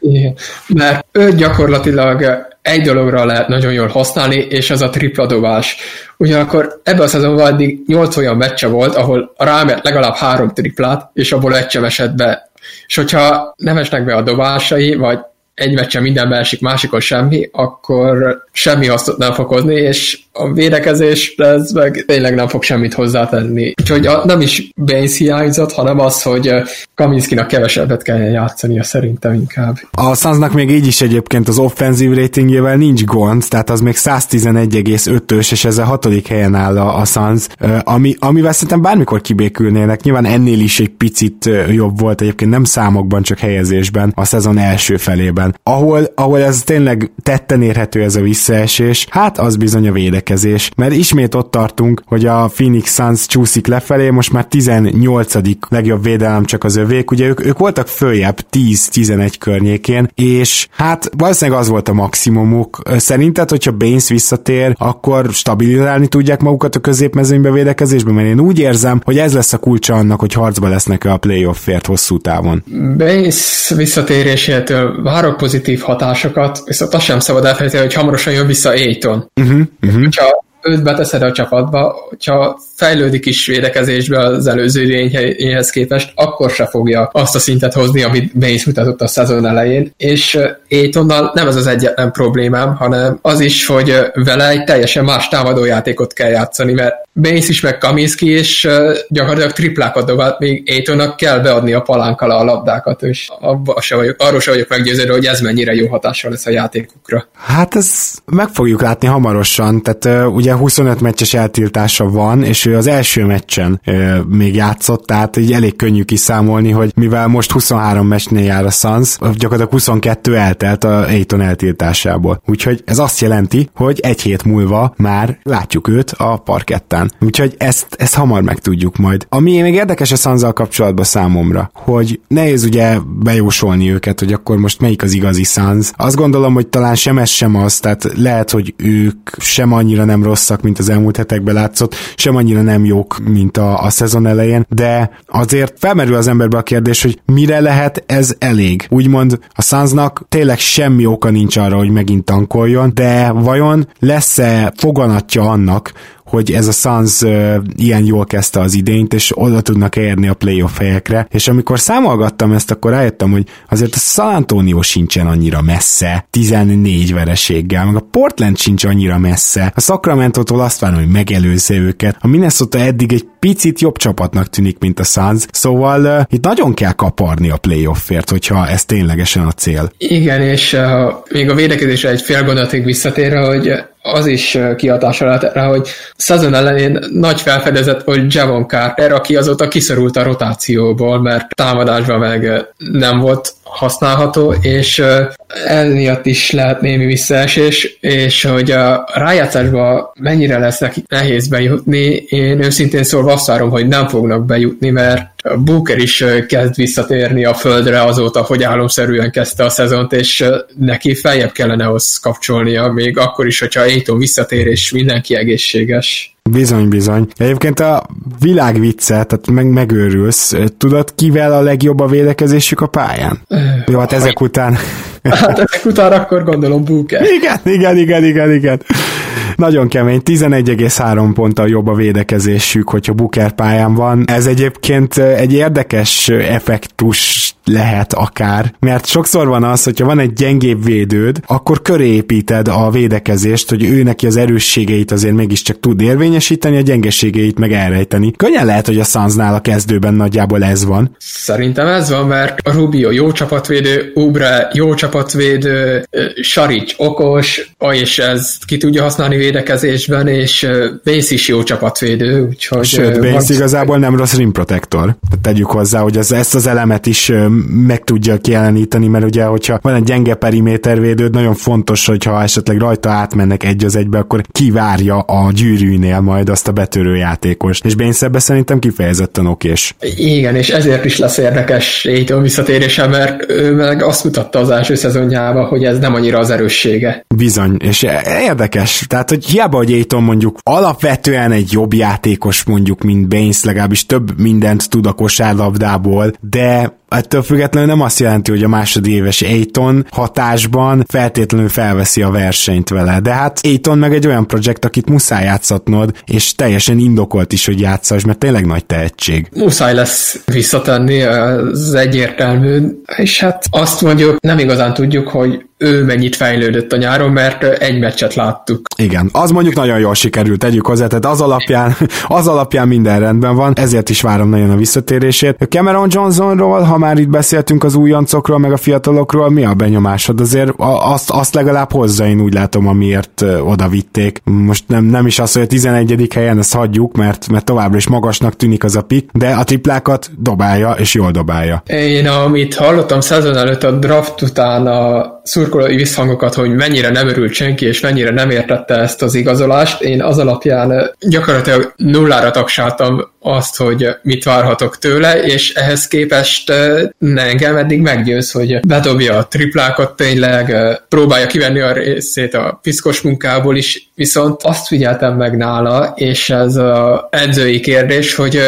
Igen, mert ő gyakorlatilag egy dologra lehet nagyon jól használni, és az a tripla dobás. Ugyanakkor ebben a szezonban eddig 8 olyan meccse volt, ahol rámert legalább három triplát, és abból egy sem esett be. És hogyha nem esnek be a dobásai, vagy egy meccsen minden esik, másikon semmi, akkor semmi hasznot nem fog hozni, és a védekezés ez meg tényleg nem fog semmit hozzátenni. Úgyhogy a, nem is Baines hiányzott, hanem az, hogy Kaminskinak kevesebbet kell játszania szerintem inkább. A Sunsnak még így is egyébként az offenzív ratingjével nincs gond, tehát az még 111,5-ös, és ez a hatodik helyen áll a, a Suns, ami, amivel szerintem bármikor kibékülnének. Nyilván ennél is egy picit jobb volt egyébként nem számokban, csak helyezésben a szezon első felében. Ahol, ahol ez tényleg tetten érhető ez a visszaesés, hát az bizony a védekezés, mert ismét ott tartunk, hogy a Phoenix Suns csúszik lefelé, most már 18. legjobb védelem csak az övék, ugye ők, ők voltak följebb 10-11 környékén, és hát valószínűleg az volt a maximumuk. Szerinted, hogyha Baines visszatér, akkor stabilizálni tudják magukat a középmezőnybe védekezésben, mert én úgy érzem, hogy ez lesz a kulcsa annak, hogy harcba lesznek a playoffért hosszú távon. Baines visszatérésétől várok pozitív hatásokat, viszont azt sem szabad elfelejteni, hogy hamarosan jön vissza Aiton. Uh-huh, uh-huh. Hogyha őt beteszed a csapatba, hogyha fejlődik is védekezésbe az előző idényhez képest, akkor se fogja azt a szintet hozni, amit Baines mutatott a szezon elején, és Aitonnal nem ez az egyetlen problémám, hanem az is, hogy vele egy teljesen más támadójátékot kell játszani, mert Baines is meg Kaminski, és gyakorlatilag triplákat dobált, még Aitonnak kell beadni a palánkkal a labdákat, és abba se vagyok, arról se vagyok meggyőződve, hogy ez mennyire jó hatással lesz a játékukra. Hát ez meg fogjuk látni hamarosan, tehát uh, ugye 25 meccses eltiltása van, és ő az első meccsen uh, még játszott, tehát így elég könnyű kiszámolni, hogy mivel most 23 meccsnél jár a Suns, gyakorlatilag 22 eltelt a Aiton eltiltásából. Úgyhogy ez azt jelenti, hogy egy hét múlva már látjuk őt a parketten. Úgyhogy ezt, ezt hamar megtudjuk majd. Ami még érdekes a Sanzal kapcsolatban számomra, hogy nehéz ugye bejósolni őket, hogy akkor most melyik az igazi Sanz. Azt gondolom, hogy talán sem ez sem az, tehát lehet, hogy ők sem annyira nem rosszak, mint az elmúlt hetekben látszott, sem annyira nem jók, mint a, a szezon elején, de azért felmerül az emberbe a kérdés, hogy mire lehet ez elég. Úgymond a Sunsnak tényleg semmi oka nincs arra, hogy megint tankoljon, de vajon lesz-e foganatja annak, hogy ez a Suns ilyen jól kezdte az idényt, és oda tudnak érni a playoff helyekre, és amikor számolgattam ezt, akkor rájöttem, hogy azért a San Antonio sincsen annyira messze, 14 vereséggel, meg a Portland sincs annyira messze, a Sacramento-tól azt várom, hogy megelőzze őket, a Minnesota eddig egy picit jobb csapatnak tűnik, mint a Suns, szóval uh, itt nagyon kell kaparni a playoffért, hogyha ez ténylegesen a cél. Igen, és uh, még a védekezésre egy fél gondolatig visszatérve, hogy az is kihatása lehet rá, hogy szezon elején nagy felfedezett volt Javon Carter, aki azóta kiszorult a rotációból, mert támadásban meg nem volt használható, és emiatt is lehet némi visszaesés, és hogy a rájátszásba mennyire lesz neki nehéz bejutni, én őszintén szólva azt várom, hogy nem fognak bejutni, mert Booker is kezd visszatérni a földre azóta, hogy álomszerűen kezdte a szezont, és neki feljebb kellene ahhoz kapcsolnia, még akkor is, hogyha Aiton visszatér, és mindenki egészséges. Bizony, bizony. Egyébként a világ vicce, tehát meg, megőrülsz. Tudod, kivel a legjobb a védekezésük a pályán? Jó, hát ezek után... Hát ezek után akkor gondolom Booker. Igen, igen, igen, igen, igen. Nagyon kemény, 11,3 ponttal jobb a védekezésük, hogyha Booker pályán van. Ez egyébként egy érdekes effektus lehet akár, mert sokszor van az, hogyha van egy gyengébb védőd, akkor körépíted a védekezést, hogy ő neki az erősségeit azért mégiscsak tud érvényesíteni, a gyengeségeit meg elrejteni. Könnyen lehet, hogy a Sunsnál a kezdőben nagyjából ez van. Szerintem ez van, mert a Rubio jó csapatvédő, Ubre jó csapatvédő, Saric okos, és ez ki tudja használni védekezésben, és Vész is jó csapatvédő, úgyhogy... Sőt, Vész van... igazából nem rossz rim protector. Tegyük hozzá, hogy az, ezt az elemet is meg tudja kijeleníteni, mert ugye, hogyha van egy gyenge perimétervédőd, nagyon fontos, hogyha esetleg rajta átmennek egy az egybe, akkor kivárja a gyűrűnél majd azt a betörő játékos. És Bénszebbe szerintem kifejezetten okés. Igen, és ezért is lesz érdekes Aiton visszatérése, mert ő meg azt mutatta az első szezonjában, hogy ez nem annyira az erőssége. Bizony, és érdekes. Tehát, hogy hiába, hogy Aiton mondjuk alapvetően egy jobb játékos mondjuk, mint Baines, legalábbis több mindent tud a kosárlabdából, de ettől függetlenül nem azt jelenti, hogy a másodéves Aiton hatásban feltétlenül felveszi a versenyt vele. De hát Aiton meg egy olyan projekt, akit muszáj játszatnod, és teljesen indokolt is, hogy játszas, mert tényleg nagy tehetség. Muszáj lesz visszatenni, az egyértelmű, és hát azt mondjuk, nem igazán tudjuk, hogy ő mennyit fejlődött a nyáron, mert egy meccset láttuk. Igen, az mondjuk nagyon jól sikerült, tegyük hozzá, tehát az alapján, [LAUGHS] az alapján minden rendben van, ezért is várom nagyon a visszatérését. Cameron Johnsonról, ha már itt beszéltünk az újoncokról, meg a fiatalokról, mi a benyomásod? Azért azt, azt legalább hozzá, én úgy látom, amiért oda vitték. Most nem, nem is az, hogy a 11. helyen ezt hagyjuk, mert, mert továbbra is magasnak tűnik az a pik, de a triplákat dobálja, és jól dobálja. Én amit hallottam szezon előtt a draft után a szurkolói visszhangokat, hogy mennyire nem örült senki, és mennyire nem értette ezt az igazolást. Én az alapján gyakorlatilag nullára tagsáltam azt, hogy mit várhatok tőle, és ehhez képest ne engem eddig meggyőz, hogy bedobja a triplákat tényleg, próbálja kivenni a részét a piszkos munkából is, viszont azt figyeltem meg nála, és ez a edzői kérdés, hogy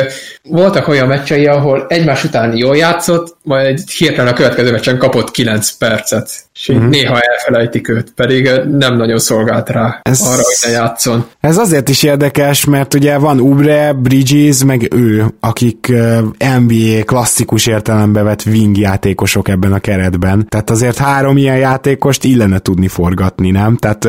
voltak olyan meccsei, ahol egymás után jól játszott, majd hirtelen a következő meccsen kapott 9 percet, és uh-huh. néha elfelejtik őt, pedig nem nagyon szolgált rá ez, arra, hogy ne játszon. Ez azért is érdekes, mert ugye van Ubre, Bridges, meg ő, akik NBA klasszikus értelembe vett wing játékosok ebben a keretben. Tehát azért három ilyen játékost illene tudni forgatni, nem? Tehát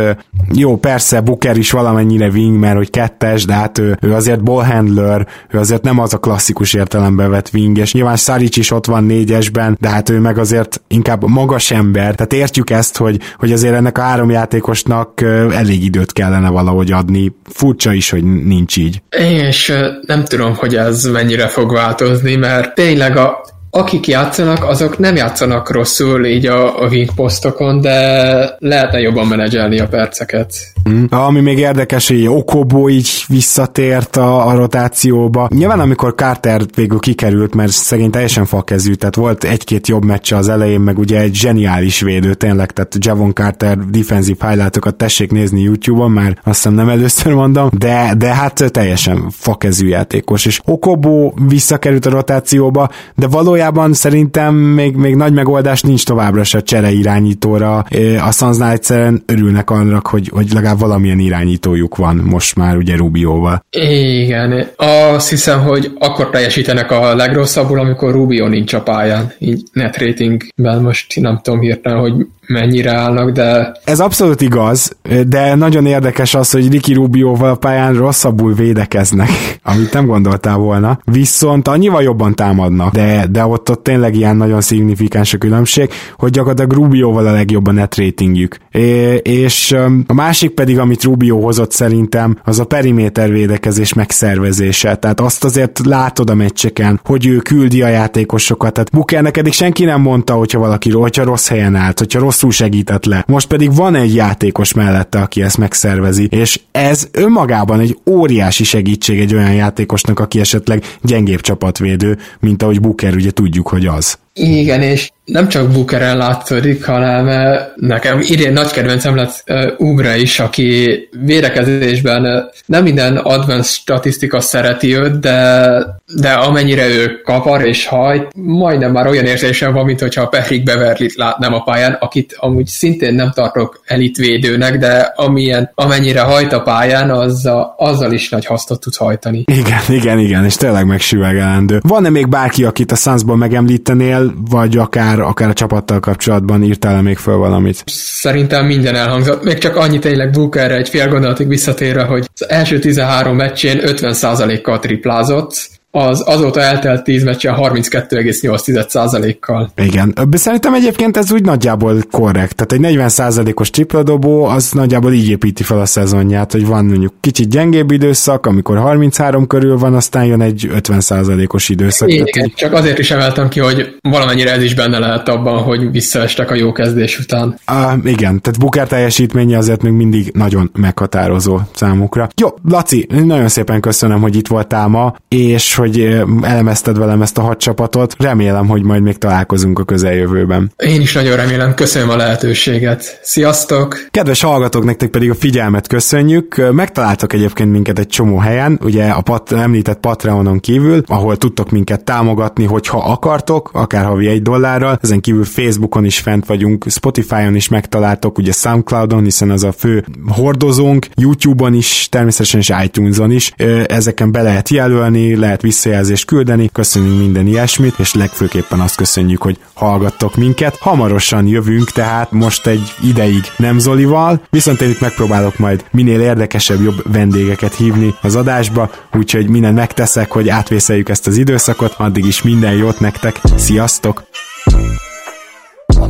jó, persze Booker is valamennyire wing, mert hogy kettes, de hát ő, ő azért ballhandler, ő azért nem az a klasszikus értelembe vett wing, és nyilván Saric is ott van négyesben, de hát ő meg azért inkább magas ember, tehát értjük ezt, hogy, hogy azért ennek a három játékosnak elég időt kellene valahogy adni. Furcsa is, hogy nincs így. És nem tudom, hogy ez mennyire fog változni, mert tényleg a akik játszanak, azok nem játszanak rosszul így a, a wing posztokon, de lehetne jobban menedzselni a perceket. Mm. Ami még érdekes, hogy Okobo így visszatért a, a rotációba. Nyilván amikor Carter végül kikerült, mert szegény teljesen fakezű, tehát volt egy-két jobb meccse az elején, meg ugye egy zseniális védő tényleg, tehát Javon Carter defensive highlightokat tessék nézni YouTube-on, már azt hiszem nem először mondom, de, de hát teljesen fakezű játékos, és Okobo visszakerült a rotációba, de valójában valójában szerintem még, még nagy megoldás nincs továbbra se csere irányítóra. A Sunsnál egyszerűen örülnek annak, hogy, hogy legalább valamilyen irányítójuk van most már ugye Rubióval. Igen, azt hiszem, hogy akkor teljesítenek a legrosszabbul, amikor Rubio nincs a pályán. Így net ratingben most nem tudom hirtelen, hogy mennyire állnak, de... Ez abszolút igaz, de nagyon érdekes az, hogy Ricky Rubioval a pályán rosszabbul védekeznek, [LAUGHS] amit nem gondoltál volna. Viszont annyival jobban támadnak, de, de ott, ott tényleg ilyen nagyon szignifikáns a különbség, hogy gyakorlatilag Rubioval a legjobb a net ratingjük. É, és a másik pedig, amit Rubio hozott szerintem, az a periméter védekezés megszervezése. Tehát azt azért látod a meccseken, hogy ő küldi a játékosokat. Tehát Bukernek eddig senki nem mondta, hogyha valaki hogyha rossz helyen állt, hogyha rossz rosszul segített le. Most pedig van egy játékos mellette, aki ezt megszervezi, és ez önmagában egy óriási segítség egy olyan játékosnak, aki esetleg gyengébb csapatvédő, mint ahogy Booker ugye tudjuk, hogy az. Igen, és nem csak Bookeren látszódik, hanem eh, nekem idén nagy kedvencem lett uh, Ugra is, aki védekezésben uh, nem minden advanced statisztika szereti őt, de, de amennyire ő kapar és hajt, majdnem már olyan érzésem van, mint hogyha Patrick Beverly-t látnám a pályán, akit amúgy szintén nem tartok elitvédőnek, de amilyen, amennyire hajt a pályán, az a, azzal is nagy hasznot tud hajtani. Igen, igen, igen, és tényleg megsüvegelendő. Van-e még bárki, akit a Sunsból megemlítenél, vagy akár, akár a csapattal kapcsolatban írtál még föl valamit? Szerintem minden elhangzott. Még csak annyi tényleg Bookerre egy fél gondolatig visszatérve, hogy az első 13 meccsén 50%-kal triplázott, az azóta eltelt 10 meccsen 32,8%-kal. Igen, szerintem egyébként ez úgy nagyjából korrekt. Tehát egy 40%-os tripladobó az nagyjából így építi fel a szezonját, hogy van mondjuk kicsit gyengébb időszak, amikor 33 körül van, aztán jön egy 50%-os időszak. Igen, tehát, csak azért is emeltem ki, hogy valamennyire ez is benne lehet abban, hogy visszaestek a jó kezdés után. Uh, igen, tehát Booker teljesítménye azért még mindig nagyon meghatározó számukra. Jó, Laci, nagyon szépen köszönöm, hogy itt voltál ma, és hogy elemezted velem ezt a hat csapatot. Remélem, hogy majd még találkozunk a közeljövőben. Én is nagyon remélem, köszönöm a lehetőséget. Sziasztok! Kedves hallgatók, nektek pedig a figyelmet köszönjük. Megtaláltok egyébként minket egy csomó helyen, ugye a pat, említett Patreonon kívül, ahol tudtok minket támogatni, hogyha akartok, akár havi egy dollárral. Ezen kívül Facebookon is fent vagyunk, Spotify-on is megtaláltok, ugye Soundcloudon, hiszen az a fő hordozónk, YouTube-on is, természetesen is iTunes-on is. Ezeken be lehet jelölni, lehet visszajelzést küldeni, köszönjük minden ilyesmit, és legfőképpen azt köszönjük, hogy hallgattok minket. Hamarosan jövünk, tehát most egy ideig nem Zolival, viszont én itt megpróbálok majd minél érdekesebb, jobb vendégeket hívni az adásba, úgyhogy mindent megteszek, hogy átvészeljük ezt az időszakot, addig is minden jót nektek, sziasztok!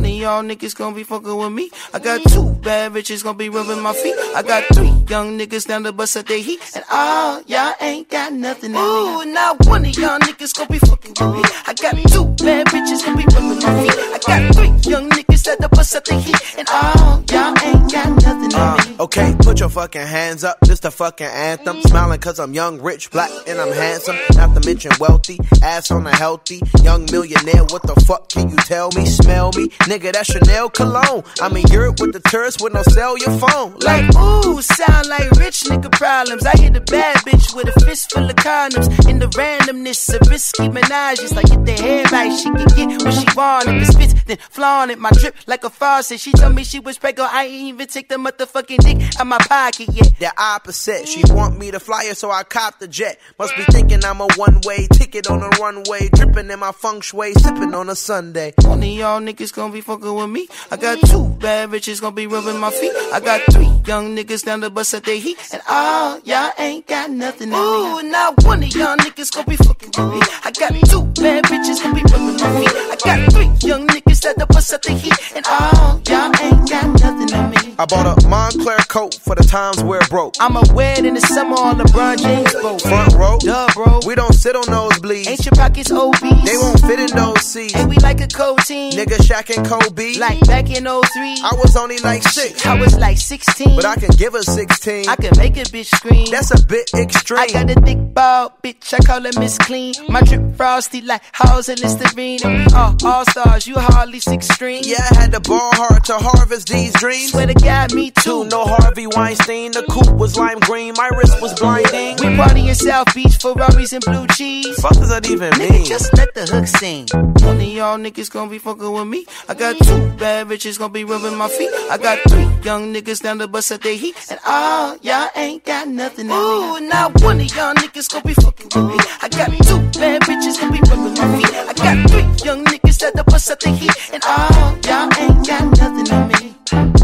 One of y'all niggas gonna be fucking with me. I got two bad bitches gonna be rubbing my feet. I got three young niggas down the bus at their heat. And all y'all ain't got nothing Ooh, me. now one of y'all niggas gonna be fucking with me. I got two bad bitches gonna be rubbing my feet. I got three young niggas at the bus at their heat. And all y'all ain't got nothing uh, me. Okay, put your fucking hands up. This the fucking anthem. Smiling cause I'm young, rich, black, and I'm handsome. Not to mention wealthy. Ass on a healthy. Young millionaire. What the fuck can you tell me? Smell me? Nigga, that's Chanel cologne. I'm in Europe with the tourists with no cell your phone. Like, ooh, sound like rich nigga problems. I hit a bad bitch with a fist full of condoms. In the randomness of risky menages. Like, get the hair right, she can get what she want. If it fits, then flaunt it. My drip like a faucet. She told me she was pregnant. I ain't even take the motherfucking dick out my pocket yet. The opposite. She want me to fly her, so I cop the jet. Must be thinking I'm a one way ticket on a runway. Dripping in my feng shui, sipping on a Sunday. One of y'all niggas gonna be fucking with me. I got two bad bitches gonna be rubbing my feet. I got three young niggas down the bus at their heat. And all y'all ain't got nothing in Ooh, now one of y'all niggas gonna be fucking with me. I got two bad bitches gonna be rubbing my feet. I got three young niggas at the bus at their heat. I bought a Montclair coat for the times where it broke. I'ma wear it in the summer on LeBron James boat. Front row, duh, bro. We don't sit on those bleeds. Ain't your pockets obese? They won't fit in those seats. And we like a cold team. Nigga Shaq and Kobe. Like back in 03. I was only like six. I was like 16. But I can give her 16. I can make a bitch scream. That's a bit extreme. I got a thick ball, bitch. I call her Miss Clean. My drip frosty like house and Listerine. And we all all stars. You hardly six string. Yeah, I had to ball hard to harvest these dreams. Swear to God, me too. No Harvey Weinstein. The coupe was lime green. My wrist was blinding. We party in South Beach, Ferraris and blue cheese. Fuck does that even Nigga, mean? Just let the hook sing. One of y'all niggas gonna be fucking with me. I got two bad bitches gonna be rubbing my feet. I got three young niggas down the bus at their heat. And all y'all ain't got nothing in Ooh, me. now one of y'all niggas gonna be fucking with me. I got two bad bitches gonna be rubbing my feet. I got three young niggas at the bus at their heat. And all y'all ain't got nothing in me.